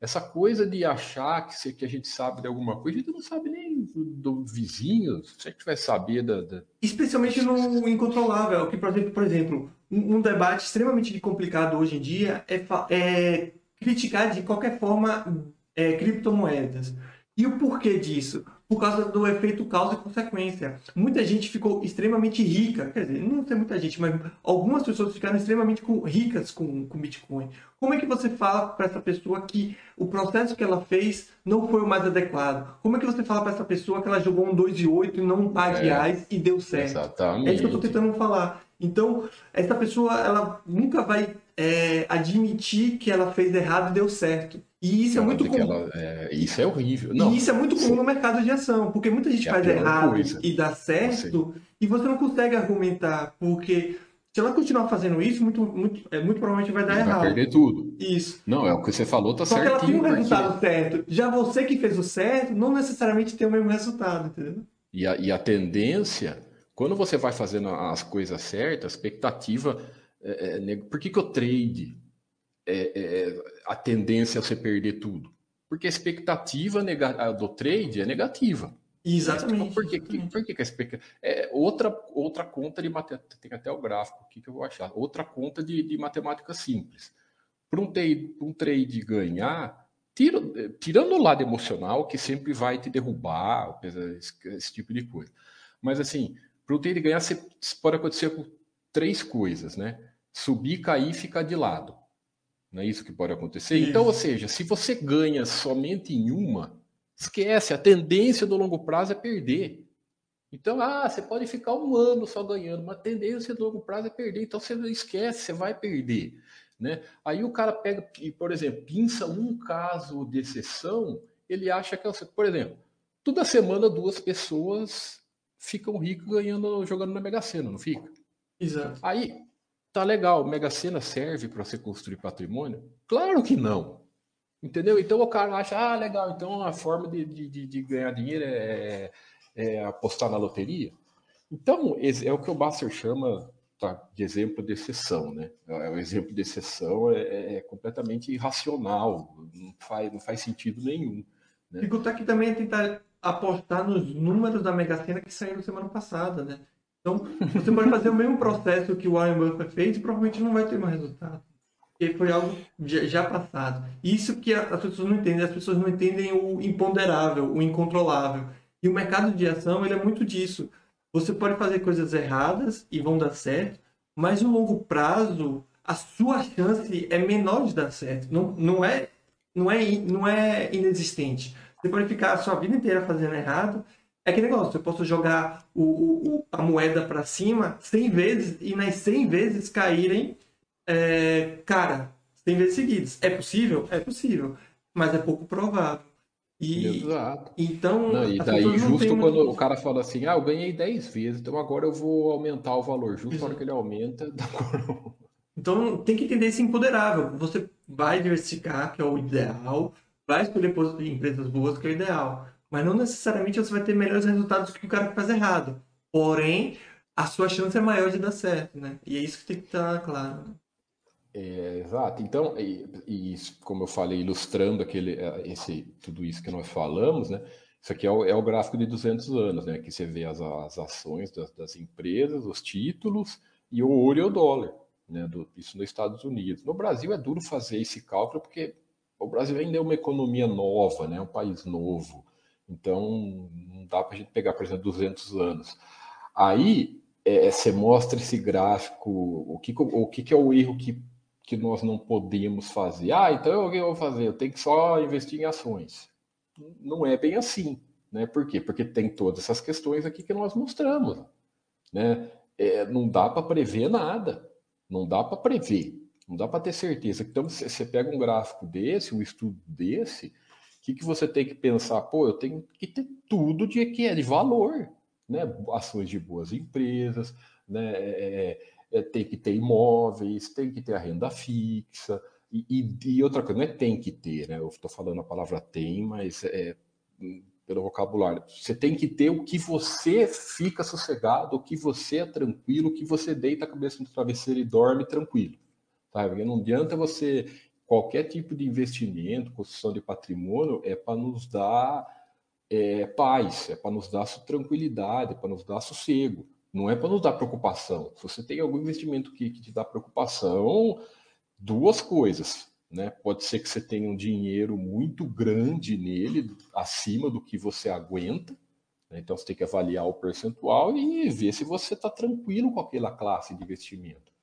Essa coisa de achar que, que a gente sabe de alguma coisa, a gente não sabe nem do, do vizinho, se a gente vai saber da, da... Especialmente no incontrolável, que, por exemplo, por exemplo um, um debate extremamente complicado hoje em dia é, é criticar de qualquer forma é, criptomoedas. E o porquê disso? Por causa do efeito causa e consequência. Muita gente ficou extremamente rica, quer dizer, não sei muita gente, mas algumas pessoas ficaram extremamente ricas com, com Bitcoin. Como é que você fala para essa pessoa que o processo que ela fez não foi o mais adequado? Como é que você fala para essa pessoa que ela jogou um 2 e 8 e não um par de reais e deu certo? Exatamente. É isso que eu estou tentando falar. Então, essa pessoa ela nunca vai é, admitir que ela fez errado e deu certo. E isso é muito comum. Ela, é, isso é horrível. Não, e isso é muito comum sim. no mercado de ação, porque muita gente é faz errado coisa. e dá certo, e você não consegue argumentar, porque se ela continuar fazendo isso, muito, muito, é, muito provavelmente vai dar errado. Vai perder tudo. Isso. Não, é o que você falou, tá certo. Só que ela tem um resultado certo. Já você que fez o certo, não necessariamente tem o mesmo resultado, entendeu? E a, e a tendência, quando você vai fazendo as coisas certas, a expectativa é, é, por que, que o trade é, é, a tendência é você perder tudo? Porque a expectativa do trade é negativa. Exatamente. Por, que, por que, que a expectativa. É outra, outra conta de matemática. Tem até o gráfico aqui que eu vou achar. Outra conta de, de matemática simples. Para um, trade, um trade ganhar, tira, tirando o lado emocional, que sempre vai te derrubar, esse, esse tipo de coisa. Mas assim, para um trade ganhar, você, pode acontecer com três coisas, né? Subir, cair e ficar de lado. Não é isso que pode acontecer? Isso. Então, ou seja, se você ganha somente em uma, esquece, a tendência do longo prazo é perder. Então, ah, você pode ficar um ano só ganhando, mas a tendência do longo prazo é perder. Então, você esquece, você vai perder. Né? Aí o cara pega, e, por exemplo, pinça um caso de exceção, ele acha que é. Por exemplo, toda semana duas pessoas ficam ricas ganhando, jogando na Mega Sena, não fica? Exato. Aí, Tá legal, Mega Sena serve para você construir patrimônio? Claro que não. Entendeu? Então o cara acha, ah, legal, então a forma de, de, de ganhar dinheiro é, é, apostar na loteria. Então, é o que o Basser chama tá, de exemplo de exceção, né? É, o exemplo de exceção é, é, é completamente irracional, não faz, não faz sentido nenhum. Né? E botar aqui também é tentar apostar nos números da Mega Sena que saíram semana passada, né? Então, você pode fazer o mesmo processo que o Warren Buffett fez e provavelmente não vai ter mais resultado. Porque foi algo já passado. Isso que as pessoas não entendem. As pessoas não entendem o imponderável, o incontrolável. E o mercado de ação, ele é muito disso. Você pode fazer coisas erradas e vão dar certo, mas no longo prazo, a sua chance é menor de dar certo. Não, não, é, não, é, não é inexistente. Você pode ficar a sua vida inteira fazendo errado é que negócio, eu posso jogar o, o a moeda para cima 100 vezes e nas 100 vezes caírem, é, cara, 100 vezes seguidas. É possível? É possível, mas é pouco provável. E, Exato. Então, não, e daí, justo quando muito... o cara fala assim, ah, eu ganhei 10 vezes, então agora eu vou aumentar o valor. Justo na hora que ele aumenta, dá Então, tem que entender esse imponderável. Você vai diversificar, que é o ideal, vai escolher empresas boas, que é o ideal mas não necessariamente você vai ter melhores resultados que o cara que faz errado. Porém, a sua chance é maior de dar certo, né? E é isso que tem que estar claro. Né? É, exato. Então, e, e, como eu falei, ilustrando aquele, é, esse, tudo isso que nós falamos, né? Isso aqui é o, é o gráfico de 200 anos, né? Que você vê as, as ações das, das, empresas, os títulos e o ouro e o dólar, né? Do, isso nos Estados Unidos. No Brasil é duro fazer esse cálculo porque o Brasil ainda é uma economia nova, né? Um país novo. Então, não dá para a gente pegar, por exemplo, 200 anos. Aí, é, você mostra esse gráfico, o que, o que, que é o erro que, que nós não podemos fazer. Ah, então eu vou fazer? Eu tenho que só investir em ações. Não é bem assim. Né? Por quê? Porque tem todas essas questões aqui que nós mostramos. Né? É, não dá para prever nada. Não dá para prever. Não dá para ter certeza. Então, você pega um gráfico desse, um estudo desse, que, que você tem que pensar? Pô, eu tenho que ter tudo de que é de valor, né? Ações de boas empresas, né? É, é, é tem que ter imóveis, tem que ter a renda fixa. E, e, e outra coisa, não é tem que ter, né? Eu estou falando a palavra tem, mas é pelo vocabulário. Você tem que ter o que você fica sossegado, o que você é tranquilo, o que você deita a cabeça no travesseiro e dorme tranquilo. Porque não adianta você qualquer tipo de investimento, construção de patrimônio, é para nos dar é, paz, é para nos dar tranquilidade, é para nos dar sossego. Não é para nos dar preocupação. Se você tem algum investimento que, que te dá preocupação, duas coisas. Né? Pode ser que você tenha um dinheiro muito grande nele, acima do que você aguenta. Né? Então você tem que avaliar o percentual e ver se você está tranquilo com aquela classe de investimento.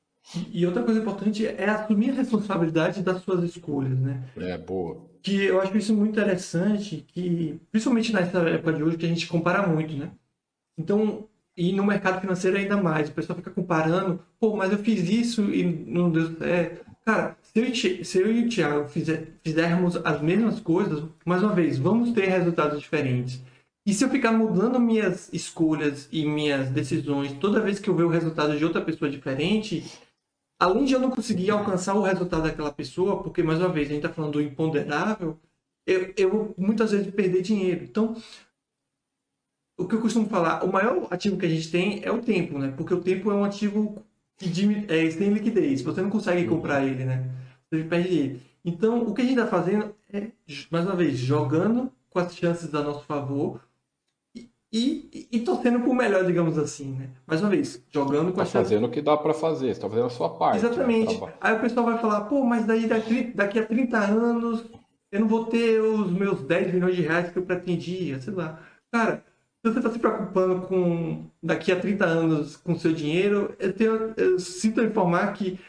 E outra coisa importante é assumir a responsabilidade das suas escolhas, né? É, boa. Que eu acho isso muito interessante, que principalmente nessa época de hoje que a gente compara muito, né? Então, e no mercado financeiro ainda mais, o pessoal fica comparando, pô, mas eu fiz isso e não deu certo. Cara, se eu, se eu e o Thiago fizer, fizermos as mesmas coisas, mais uma vez, vamos ter resultados diferentes. E se eu ficar mudando minhas escolhas e minhas decisões toda vez que eu ver o resultado de outra pessoa diferente, além de eu não conseguir alcançar o resultado daquela pessoa, porque, mais uma vez, a gente está falando do imponderável, eu, eu muitas vezes perder dinheiro. Então, o que eu costumo falar, o maior ativo que a gente tem é o tempo, né? Porque o tempo é um ativo que é, tem liquidez, você não consegue comprar ele, né? Você perde ele. Então, o que a gente está fazendo é, mais uma vez, jogando com as chances a nosso favor e, e, torcendo por melhor, digamos assim, né? Mais uma vez, jogando com tá chances... fazendo o que dá para fazer, está fazendo a sua parte. Exatamente. Né? Aí o pessoal vai falar, pô, mas daí daqui, daqui a 30 anos eu não vou ter os meus 10 milhões de reais que eu pretendia, sei lá. Cara, se você está se preocupando com daqui a 30 anos com seu dinheiro, eu, tenho, eu sinto informar que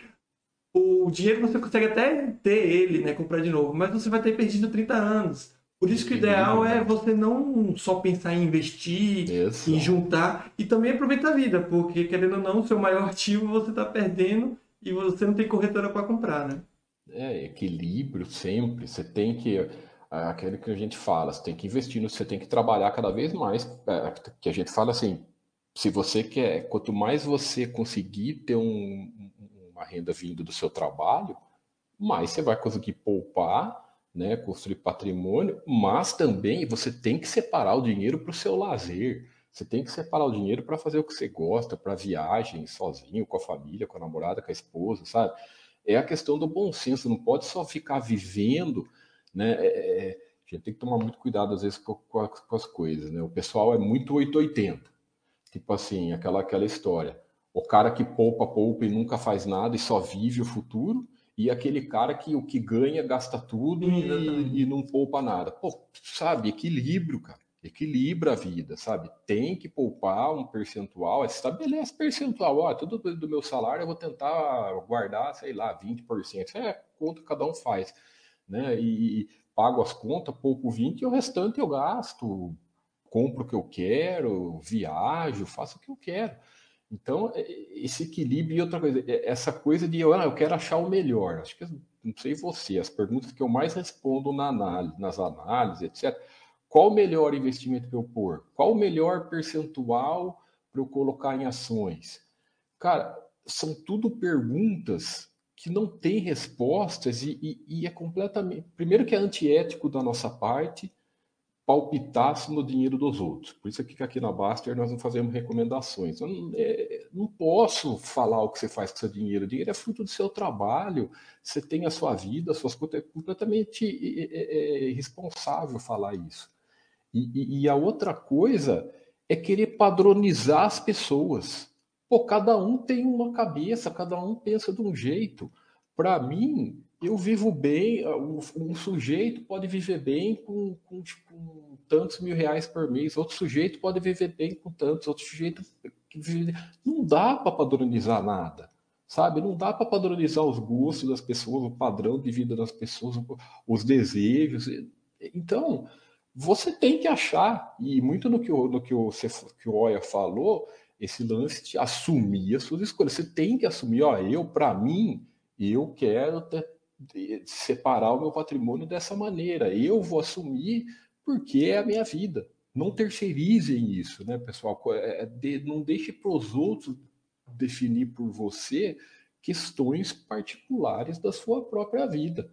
o dinheiro você consegue até ter ele, né, comprar de novo, mas você vai ter perdido 30 anos. Por isso que o ideal é você não só pensar em investir, isso. em juntar e também aproveitar a vida, porque querendo ou não, o seu maior ativo você está perdendo e você não tem corretora para comprar, né? É, equilíbrio sempre. Você tem que aquele que a gente fala, você tem que investir, você tem que trabalhar cada vez mais, é, que a gente fala assim, se você quer, quanto mais você conseguir ter um, uma renda vindo do seu trabalho, mais você vai conseguir poupar, né, construir patrimônio, mas também você tem que separar o dinheiro para o seu lazer. Você tem que separar o dinheiro para fazer o que você gosta, para viagem, sozinho, com a família, com a namorada, com a esposa, sabe? É a questão do bom senso, não pode só ficar vivendo né? É, é, a gente tem que tomar muito cuidado às vezes com, com, com, as coisas, né? O pessoal é muito 880. Tipo assim, aquela aquela história. O cara que poupa, poupa e nunca faz nada e só vive o futuro, e aquele cara que o que ganha gasta tudo e, e, não poupa nada. Pô, sabe, equilíbrio, cara. Equilibra a vida, sabe? Tem que poupar um percentual, estabelece percentual. Ó, tudo do meu salário eu vou tentar guardar, sei lá, 20%. É, conta cada um faz né? E, pago as contas, pouco 20 e o restante eu gasto, compro o que eu quero, viajo, faço o que eu quero. Então, é, esse equilíbrio e outra coisa, é, essa coisa de ah, eu quero achar o melhor. Acho que não sei você, as perguntas que eu mais respondo na análise, nas análises, etc. Qual o melhor investimento que eu pôr? Qual o melhor percentual para eu colocar em ações? Cara, são tudo perguntas que não tem respostas e, e, e, é completamente. Primeiro, que é antiético da nossa parte palpitar no dinheiro dos outros. Por isso é que aqui na Baster nós não fazemos recomendações. Eu não, é, não posso falar o que você faz com seu dinheiro. O dinheiro é fruto do seu trabalho. Você tem a sua vida, as suas contas. É completamente é, é, é irresponsável falar isso. E, e a outra coisa é querer padronizar as pessoas. Pô, cada um tem uma cabeça, cada um pensa de um jeito. Para mim, eu vivo bem, um, sujeito pode viver bem com, com, com, tantos mil reais por mês, outro sujeito pode viver bem com tantos, outro sujeito não dá para padronizar nada, sabe? Não dá para padronizar os gostos das pessoas, o padrão de vida das pessoas, os desejos. Então, você tem que achar, e muito no que o, que o, que o Oya falou, esse lance de assumir as suas escolhas. Você tem que assumir, ó, eu, para mim, eu quero ter, separar o meu patrimônio dessa maneira. Eu vou assumir porque é a minha vida. Não terceirizem isso, né, pessoal? É, é não deixe para os outros definir por você questões particulares da sua própria vida,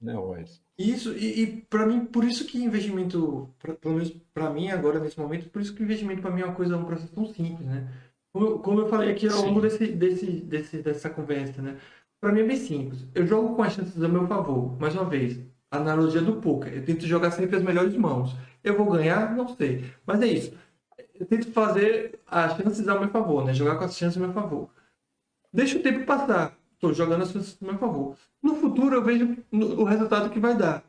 né, Wes? Isso, e, e para mim, por isso que investimento, pra, pelo menos para mim agora, nesse momento, por isso que investimento para mim é uma coisa, um processo tão simples, né? Como, como eu falei aqui ao longo desse, desse, desse, dessa conversa, né? Para mim é bem simples. Eu jogo com as chances a meu favor. Mais uma vez, analogia do poker. Eu tento jogar sempre as melhores mãos. Eu vou ganhar? Não sei. Mas é isso. Eu tento fazer as chances a meu favor, né? Jogar com as chances a meu favor. Deixa o tempo passar. Estou jogando as chances a meu favor. No futuro eu vejo o resultado que vai dar.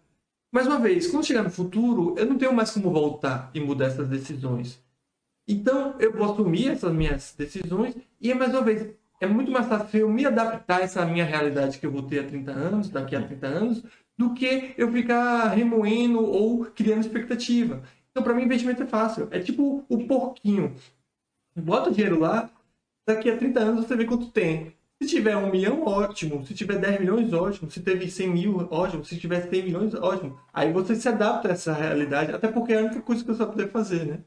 Mais uma vez, quando chegar no futuro, eu não tenho mais como voltar e mudar essas decisões. Então, eu vou assumir essas minhas decisões e, mais uma vez, é muito mais fácil eu me adaptar a essa minha realidade que eu vou ter há 30 anos, daqui a 30 anos, do que eu ficar remoendo ou criando expectativa. Então, para mim, investimento é fácil. É tipo o porquinho. Bota o dinheiro lá, daqui a 30 anos você vê quanto tem. Se tiver um milhão, ótimo. Se tiver 10 milhões, ótimo. Se teve 100 mil, ótimo. Se tiver 100 milhões, ótimo. Aí você se adapta a essa realidade, até porque é a única coisa que você vai poder fazer, né?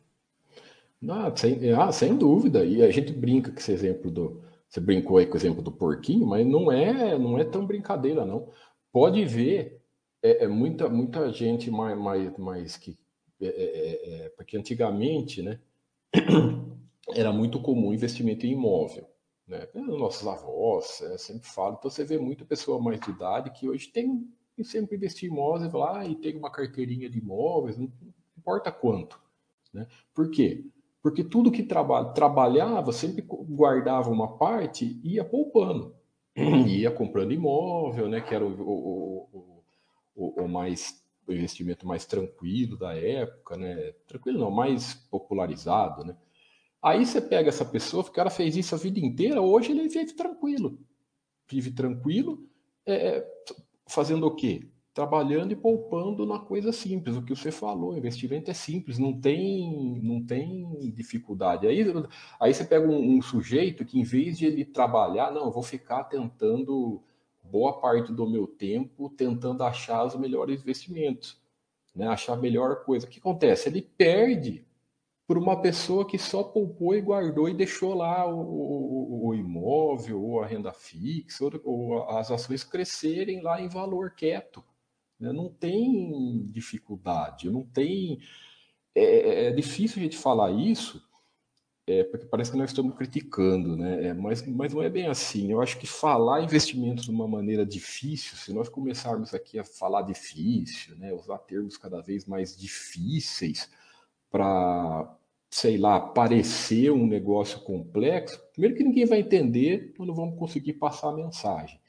Ah, sem, ah, sem dúvida. E a gente brinca com esse exemplo do. Você brincou aí com o exemplo do porquinho, mas não é, não é tão brincadeira, não. Pode ver, é, é muita, muita gente mais, mais, mais que. É, é, é, é porque antigamente, né? Era muito comum investimento em imóvel né? Nossos avós, é, sempre falo. Então você vê muita pessoa mais de idade que hoje tem e sempre investir em imóveis lá e ter uma carteirinha de imóveis, não importa quanto. Né? Por quê? Porque tudo que traba trabalhava sempre guardava uma parte e ia poupando. Ia comprando imóvel, né? Que era o, o, o, o mais o investimento mais tranquilo da época, né? Tranquilo não, mais popularizado, né? Aí você pega essa pessoa, o cara fez isso a vida inteira, hoje ele vive tranquilo. Vive tranquilo, é, é fazendo o quê? Trabalhando e poupando na coisa simples, o que você falou, investimento é simples, não tem, não tem dificuldade. Aí, aí você pega um, um sujeito que em vez de ele trabalhar, não, eu vou ficar tentando boa parte do meu tempo tentando achar os melhores investimentos, né? achar a melhor coisa. O que acontece? Ele perde por uma pessoa que só poupou e guardou e deixou lá o, o, o imóvel, ou a renda fixa, ou, ou as ações crescerem lá em valor quieto. Né? Não tem dificuldade, não tem. É, é, é, difícil a gente falar isso, é, porque parece que nós estamos criticando, né? É, mas, mas não é bem assim. Eu acho que falar investimentos de uma maneira difícil, se nós começarmos aqui a falar difícil, né? usar termos cada vez mais difíceis para, sei lá, parecer um negócio complexo, primeiro que ninguém vai entender, nós não vamos conseguir passar a mensagem.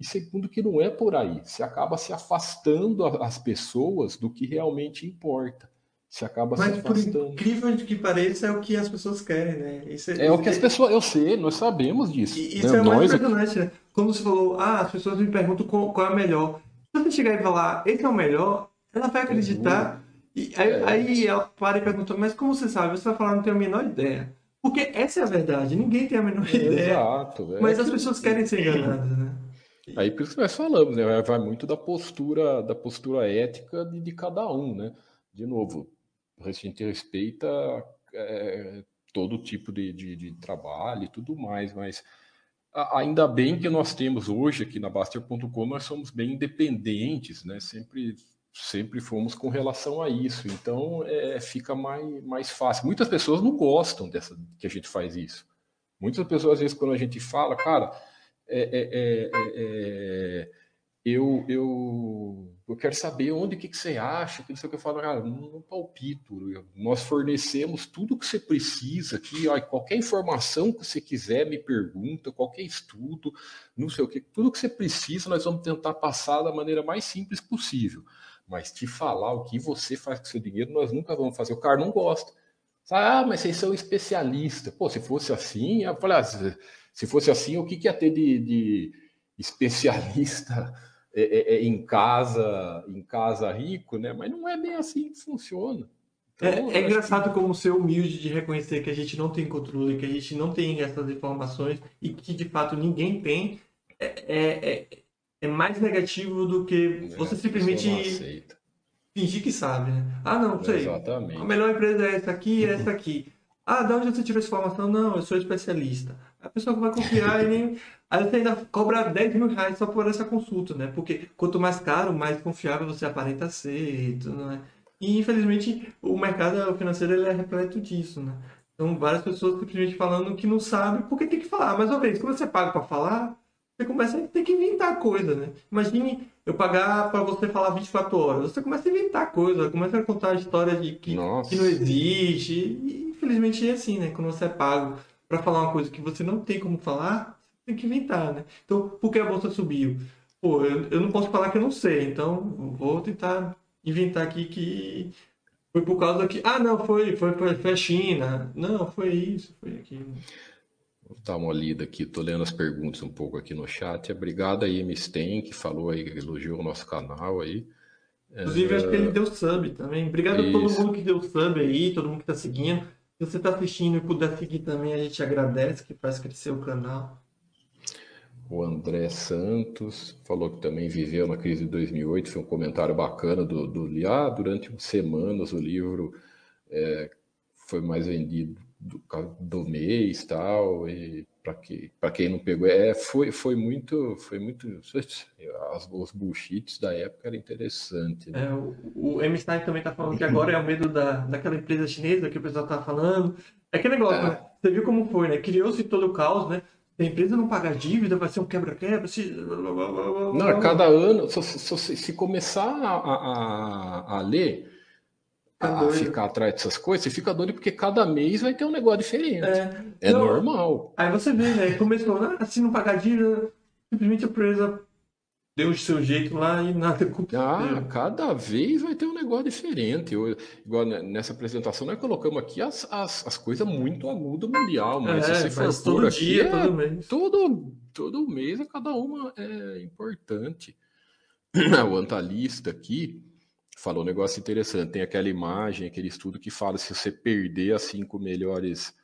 E segundo, que não é por aí. Você acaba se afastando as pessoas do que realmente importa. Você acaba Mas, se afastando. por incrível que pareça, é o que as pessoas querem, né? Isso, é, é o que as pessoas. Eu sei, nós sabemos disso. Isso né? é mais impressionante, né? Quando você falou, ah, as pessoas me perguntam qual, qual é o melhor. Se você chegar e falar, esse é o melhor, ela vai acreditar. E aí, é. aí ela para e pergunta, mas como você sabe? Você vai falar, não tenho a menor ideia. Porque essa é a verdade, ninguém tem a menor é, ideia. Exato. É mas as pessoas querem ser enganadas, né? Aí por isso que nós falamos, né? Vai muito da postura, da postura ética de, de cada um, né? De novo, a gente respeita é, todo tipo de, de, de, trabalho e tudo mais, mas ainda bem que nós temos hoje aqui na Baster.com, nós somos bem independentes, né? Sempre, sempre fomos com relação a isso. Então é, fica mais, mais fácil. Muitas pessoas não gostam dessa que a gente faz isso. Muitas pessoas, às vezes, quando a gente fala, cara é é, é, é, é, eu, eu, eu quero saber onde que, que você acha, que não sei o que eu falo, cara, não palpito. Nós fornecemos tudo que você precisa aqui, ó, qualquer informação que você quiser, me pergunta, qualquer estudo, não sei o que, tudo que você precisa, nós vamos tentar passar da maneira mais simples possível. Mas te falar o que você faz com seu dinheiro, nós nunca vamos fazer. O cara não gosta. Ah, mas vocês são especialistas. Pô, se fosse assim, eu falei, ah, se fosse assim, o que, que ia ter de, de especialista é, é, é, em casa, em casa rico, né? Mas não é bem assim que funciona. Então, é, é engraçado que... como ser humilde de reconhecer que a gente não tem controle, que a gente não tem essas informações e que de fato ninguém tem, é, é, é, é mais negativo do que você simplesmente fingir que sabe, né? Ah, não, sei. Exatamente. A melhor empresa é essa aqui, é essa aqui. Ah, de onde você tirou essa informação? Não, eu sou especialista. A pessoa vai confiar e nem. Aí você ainda cobra 10 mil reais só por essa consulta, né? Porque quanto mais caro, mais confiável você aparenta ser, tudo, né? E infelizmente o mercado financeiro ele é repleto disso, né? Então várias pessoas simplesmente falando que não sabe porque tem que falar. Mas uma vez, quando você paga para falar, você começa a ter que inventar coisa, né? Imagine eu pagar para você falar 24 horas. Você começa a inventar coisa, começa a contar histórias de que, que não existe. E infelizmente é assim, né? Quando você é pago para falar uma coisa que você não tem como falar, você tem que inventar, né? Então, por que a bolsa subiu? Pô, eu, eu não posso falar que eu não sei, então vou tentar inventar aqui que foi por causa que. Ah, não, foi, foi, foi, foi a China. Não, foi isso, foi aquilo. Vou dar uma lida aqui, tô lendo as perguntas um pouco aqui no chat. Obrigado aí, Misten, que falou aí, que elogiou o nosso canal aí. Inclusive, é... acho que ele deu sub também. Obrigado isso. a todo mundo que deu sub aí, todo mundo que tá seguindo. Se você está assistindo e puder seguir também, a gente agradece, que faz crescer o canal. O André Santos falou que também viveu na crise de 2008. Foi um comentário bacana do, do ah, durante semanas o livro é, foi mais vendido do, do mês tal e para que, quem não pegou é foi, foi muito foi muito as, os bullshits da época era interessante né? é, o, o M. Stein também está falando que agora é o medo da, daquela empresa chinesa que o pessoal está falando é aquele negócio é. né? você viu como foi né criou-se todo o caos né Se a empresa não pagar dívida, vai ser um quebra-quebra. Se... Não, cada ano, se, se, se começar a, a, a ler, a ficar atrás dessas coisas, você fica doido porque cada mês vai ter um negócio diferente. É, é não, normal. Aí você vê, né? Começou, ah, se não pagar dívida, simplesmente a empresa deu o seu jeito lá e nada aconteceu. Ah, cada vez vai ter um negócio diferente. Eu, igual nessa apresentação, nós colocamos aqui as, as, as coisas muito agudas mundial, mas é, se você for todo aqui, dia, é, todo mês. Todo, todo mês, cada uma é importante. o antalista aqui falou um negócio interessante. Tem aquela imagem, aquele estudo que fala se você perder as cinco melhores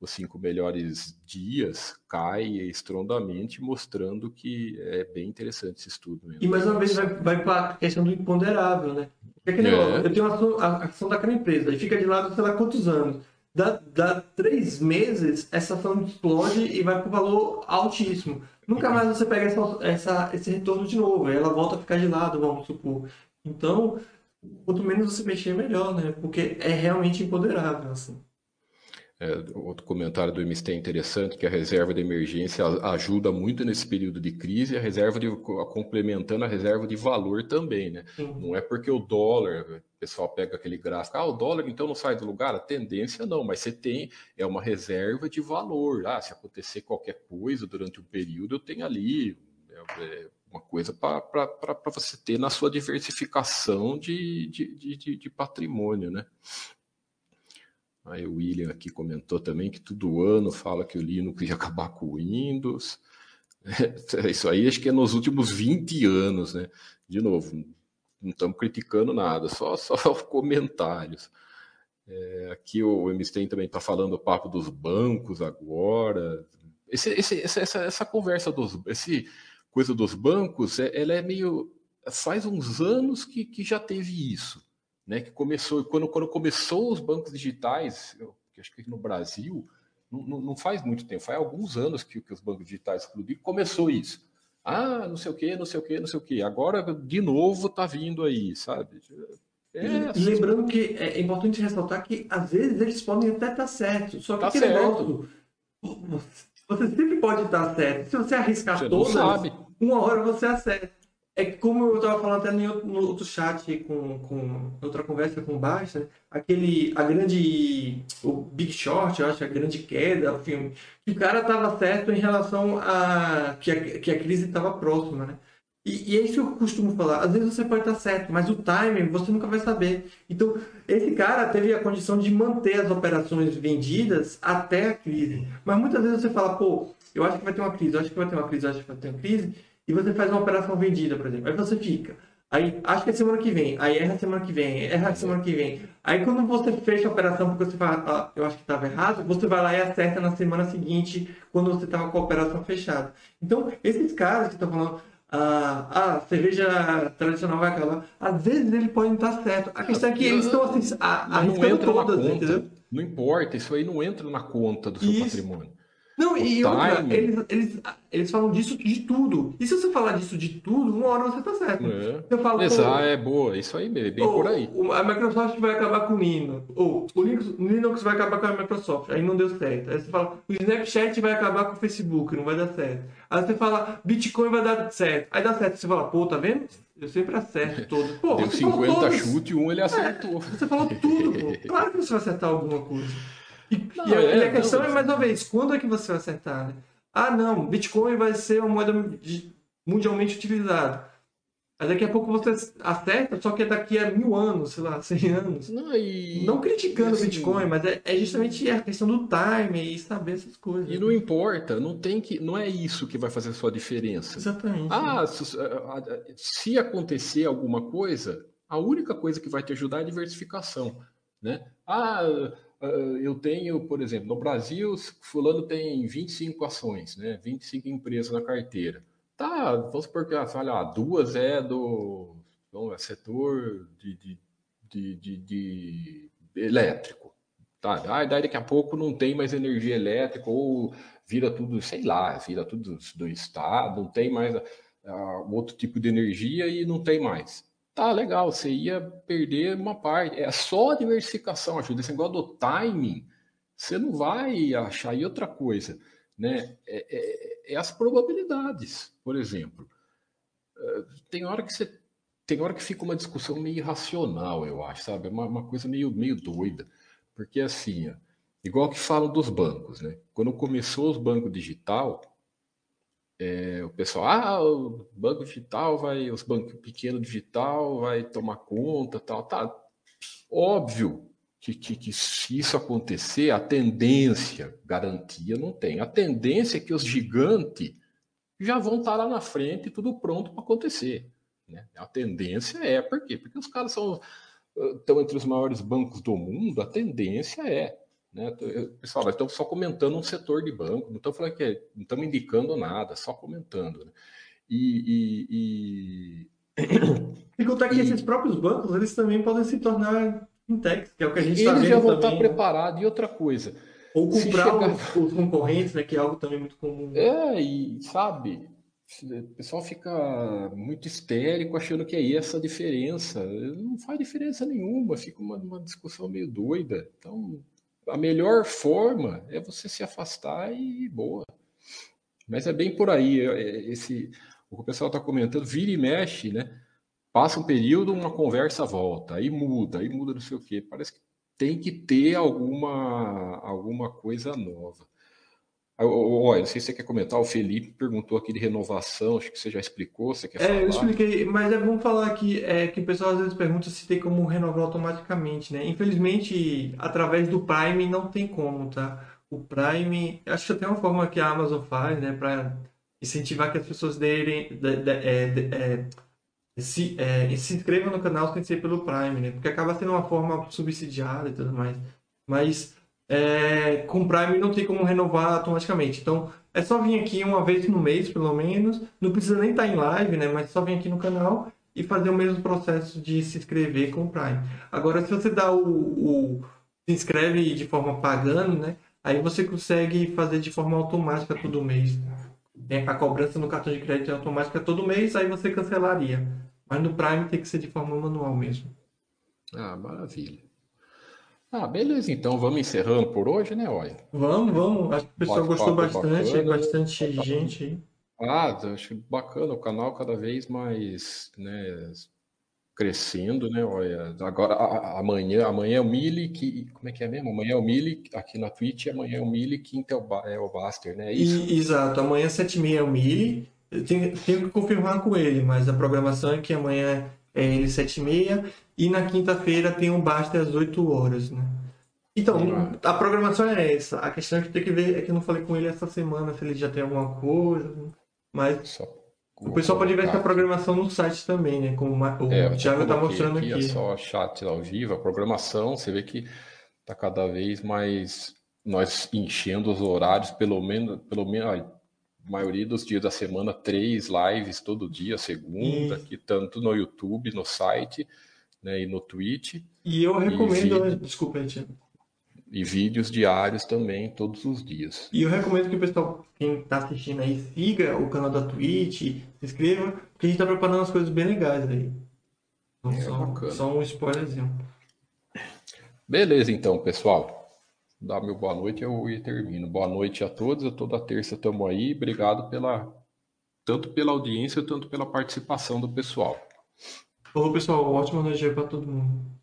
os cinco melhores dias cai estrondamente, mostrando que é bem interessante esse estudo. Mesmo. E mais uma vez vai, vai para a questão do imponderável, né? É que negócio, é. eu tenho a ação, a ação daquela empresa e fica de lado, sei lá quantos anos. Dá, dá três meses, essa ação explode e vai para o valor altíssimo. Nunca mais você pega essa, essa, esse retorno de novo, ela volta a ficar de lado, vamos supor. Então, quanto menos você mexer, melhor, né? Porque é realmente empoderável, assim. É, outro comentário do MST é interessante, que a reserva de emergência ajuda muito nesse período de crise, a reserva de, complementando a reserva de valor também, né? Não é porque o dólar, o pessoal pega aquele gráfico, ah, o dólar então não sai do lugar? A tendência não, mas você tem, é uma reserva de valor. Ah, se acontecer qualquer coisa durante o período, eu tenho ali é, é uma coisa para você ter na sua diversificação de, de, de, de patrimônio, né? Aí o William aqui comentou também que todo ano fala que o Linux ia acabar com o Windows. É, isso aí acho que é nos últimos 20 anos, né? De novo, não estamos criticando nada, só, só comentários. É, aqui o MSTEM também está falando o papo dos bancos agora. Esse, esse, essa, essa, conversa dos. Esse coisa dos bancos, é, ela é meio. Faz uns anos que, que já teve isso né, que começou, quando, quando começou os bancos digitais, eu, acho que no Brasil, não, não, faz muito tempo, faz alguns anos que, que os bancos digitais explodiram, começou isso. Ah, não sei o que, não sei o que, não sei o que. Agora, de novo, tá vindo aí, sabe? É, e, assim, lembrando que é importante ressaltar que às vezes eles podem até estar tá certos, só que tá certo. negócio, você sempre pode estar certo. Se você arriscar você todas, uma hora você acerta. É como eu estava falando até no, no outro chat, com, com outra conversa com o Basta, aquele, a grande, o Big Short, eu acho, a grande queda, o filme, que o cara estava certo em relação a que a, que a crise estava próxima, né? E, e é isso que eu costumo falar. Às vezes você pode estar certo, mas o timing você nunca vai saber. Então, esse cara teve a condição de manter as operações vendidas até a crise. Mas muitas vezes você fala, pô, eu acho que vai ter uma crise, eu acho que vai ter uma crise, eu acho que vai ter uma crise e você faz uma operação vendida, por exemplo. Aí você fica. Aí, acho que é semana que vem. Aí erra semana que vem. Erra semana que vem. Aí, quando você fecha a operação porque você fala, ah, eu acho que estava errado, você vai lá e acerta na semana seguinte, quando você estava com a operação fechada. Então, esses caras que estão falando, ah, a cerveja tradicional vai acabar, às vezes ele pode estar certo. A questão é que eles estão assim, arriscando todas, entendeu? Não importa, isso aí não entra na conta do seu isso. patrimônio. Não, e outra, eles, eles, eles falam disso de tudo. E se você falar disso de tudo, uma hora você tá certo. É. Eu falo, Exato, é boa, isso aí mesmo, bem por aí. A Microsoft vai acabar com o Linux. Ou o Linux, Linux vai acabar com a Microsoft. Aí não deu certo. Aí você fala, o Snapchat vai acabar com o Facebook, não vai dar certo. Aí você fala, Bitcoin vai dar certo. Aí dá certo. Você fala, pô, tá vendo? Eu sempre acerto todos. Pô, Deu 50 chute e um ele acertou. É, você falou tudo, pô. Claro que você vai acertar alguma coisa. E, não, e, é, a questão não, é, mais uma vez, quando é que você vai acertar? Né? Ah, não, Bitcoin vai ser uma moeda mundialmente utilizada. Aí daqui a pouco você acerta, só que é daqui a mil anos, sei lá, cem anos. Não, e... não criticando o assim, Bitcoin, mas é, é, justamente a questão do time e saber essas coisas. E não importa, não tem que, não é isso que vai fazer sua diferença. Exatamente. Ah, se, se acontecer alguma coisa, a única coisa que vai te ajudar é a diversificação, né? Ah, eu tenho, por exemplo, no Brasil, fulano tem 25 ações, né? 25 empresas na carteira. Tá, vamos supor que, olha, duas é do bom, é setor de, de, de, de, de elétrico. Tá, daí daqui a pouco não tem mais energia elétrica ou vira tudo, sei lá, vira tudo do Estado, não tem mais uh, outro tipo de energia e não tem mais. Tá, legal, você ia perder uma parte. É só a diversificação ajuda. Esse negócio do timing, você não vai achar. E outra coisa, né? É, é, é, as probabilidades, por exemplo. Eh, tem hora que você tem hora que fica uma discussão meio irracional, eu acho, sabe? É uma, uma coisa meio, meio doida. Porque assim, ó, igual que falam dos bancos, né? Quando começou os bancos digital, é, o pessoal, ah, o banco digital vai, os bancos pequenos digital vai tomar conta, tal, tá. Óbvio que, que, que se isso acontecer, a tendência, garantia não tem. A tendência é que os gigantes já vão estar lá na frente, tudo pronto para acontecer. Né? A tendência é, por quê? Porque os caras são, estão entre os maiores bancos do mundo, a tendência é. Né? Pessoal, nós estamos só comentando um setor de banco, não estamos falando que é, não estamos indicando nada, só comentando. Né? E, e, e... e contar que e... esses próprios bancos, eles também podem se tornar fintechs, que é o que a gente está vendo Eles já vão também, estar né? preparados. E outra coisa... Ou comprar chegar... os, os concorrentes, né, que é algo também muito comum. É, e sabe, o pessoal fica muito histérico achando que é essa a diferença. Não faz diferença nenhuma, fica uma, uma, discussão meio doida. Então, a melhor forma é você se afastar e boa. Mas é bem por aí. É, é, esse, o que o pessoal está comentando, vira e mexe, né? Passa um período, uma conversa volta, aí muda, aí muda não sei o quê. Parece que tem que ter alguma, alguma coisa nova. Olha, não sei se você quer comentar, o Felipe perguntou aqui de renovação, acho que você já explicou, você quer é, falar? eu expliquei, mas é bom falar aqui é, que o pessoal às vezes pergunta se tem como renovar automaticamente, né? Infelizmente, através do Prime não tem como, tá? O Prime, acho que até uma forma que a Amazon faz, né, para incentivar que as pessoas derem, de, de, é, de, é, se, é, se inscrevam no canal sem ser pelo Prime, né? Porque acaba sendo uma forma subsidiada e tudo mais. Mas é, com Prime não tem como renovar automaticamente. Então, é só vir aqui uma vez no mês, pelo menos. Não precisa nem estar em live, né? Mas só vir aqui no canal e fazer o mesmo processo de se inscrever com o Prime. Agora, se você dá o, o se inscreve de forma pagando, né? Aí você consegue fazer de forma automática todo mês. A cobrança no cartão de crédito é automática todo mês, aí você cancelaria. Mas no Prime tem que ser de forma manual mesmo. Ah, maravilha. Ah, beleza, então vamos encerrando por hoje, né, Olha? Vamos, vamos. Acho que o pessoal gostou bastante, bacana. bastante gente aí. Ah, acho bacana, o canal cada vez mais, né, crescendo, né, olha, agora a, amanhã, amanhã é o Mili, que, como é que é mesmo? Amanhã é o Mili aqui na Twitch, amanhã é o Mili, quinta é o, é o Baster, né, é isso? E, exato, amanhã às sete e meia é o Mili, tenho, tenho que confirmar com ele, mas a programação é que amanhã é ele sete e meia e na quinta-feira tem um Baster às 8 horas, né? Então, a programação é essa. A questão que tem que ver é que eu não falei com ele essa semana se ele já tem alguma coisa. Mas só o pessoal pode ver essa programação no site também, né? Como o é, Thiago está mostrando aqui. aqui. É só chat ao vivo, a programação, você vê que está cada vez mais nós enchendo os horários, pelo menos, pelo menos maioria dos dias da semana, três lives todo dia, segunda, e... aqui tanto no YouTube, no site né, e no Twitch. E eu recomendo, e desculpa, Tiago. E vídeos diários também, todos os dias. E eu recomendo que o pessoal, quem está assistindo aí, siga o canal da Twitch, se inscreva, porque a gente está preparando umas coisas bem legais aí. Então, é bacana. só um spoilerzinho. Beleza, então, pessoal. Dá meu boa noite, eu termino. Boa noite a todos. Eu toda terça estamos aí. Obrigado pela tanto pela audiência, tanto pela participação do pessoal. Falou, pessoal. Ótima noite para todo mundo.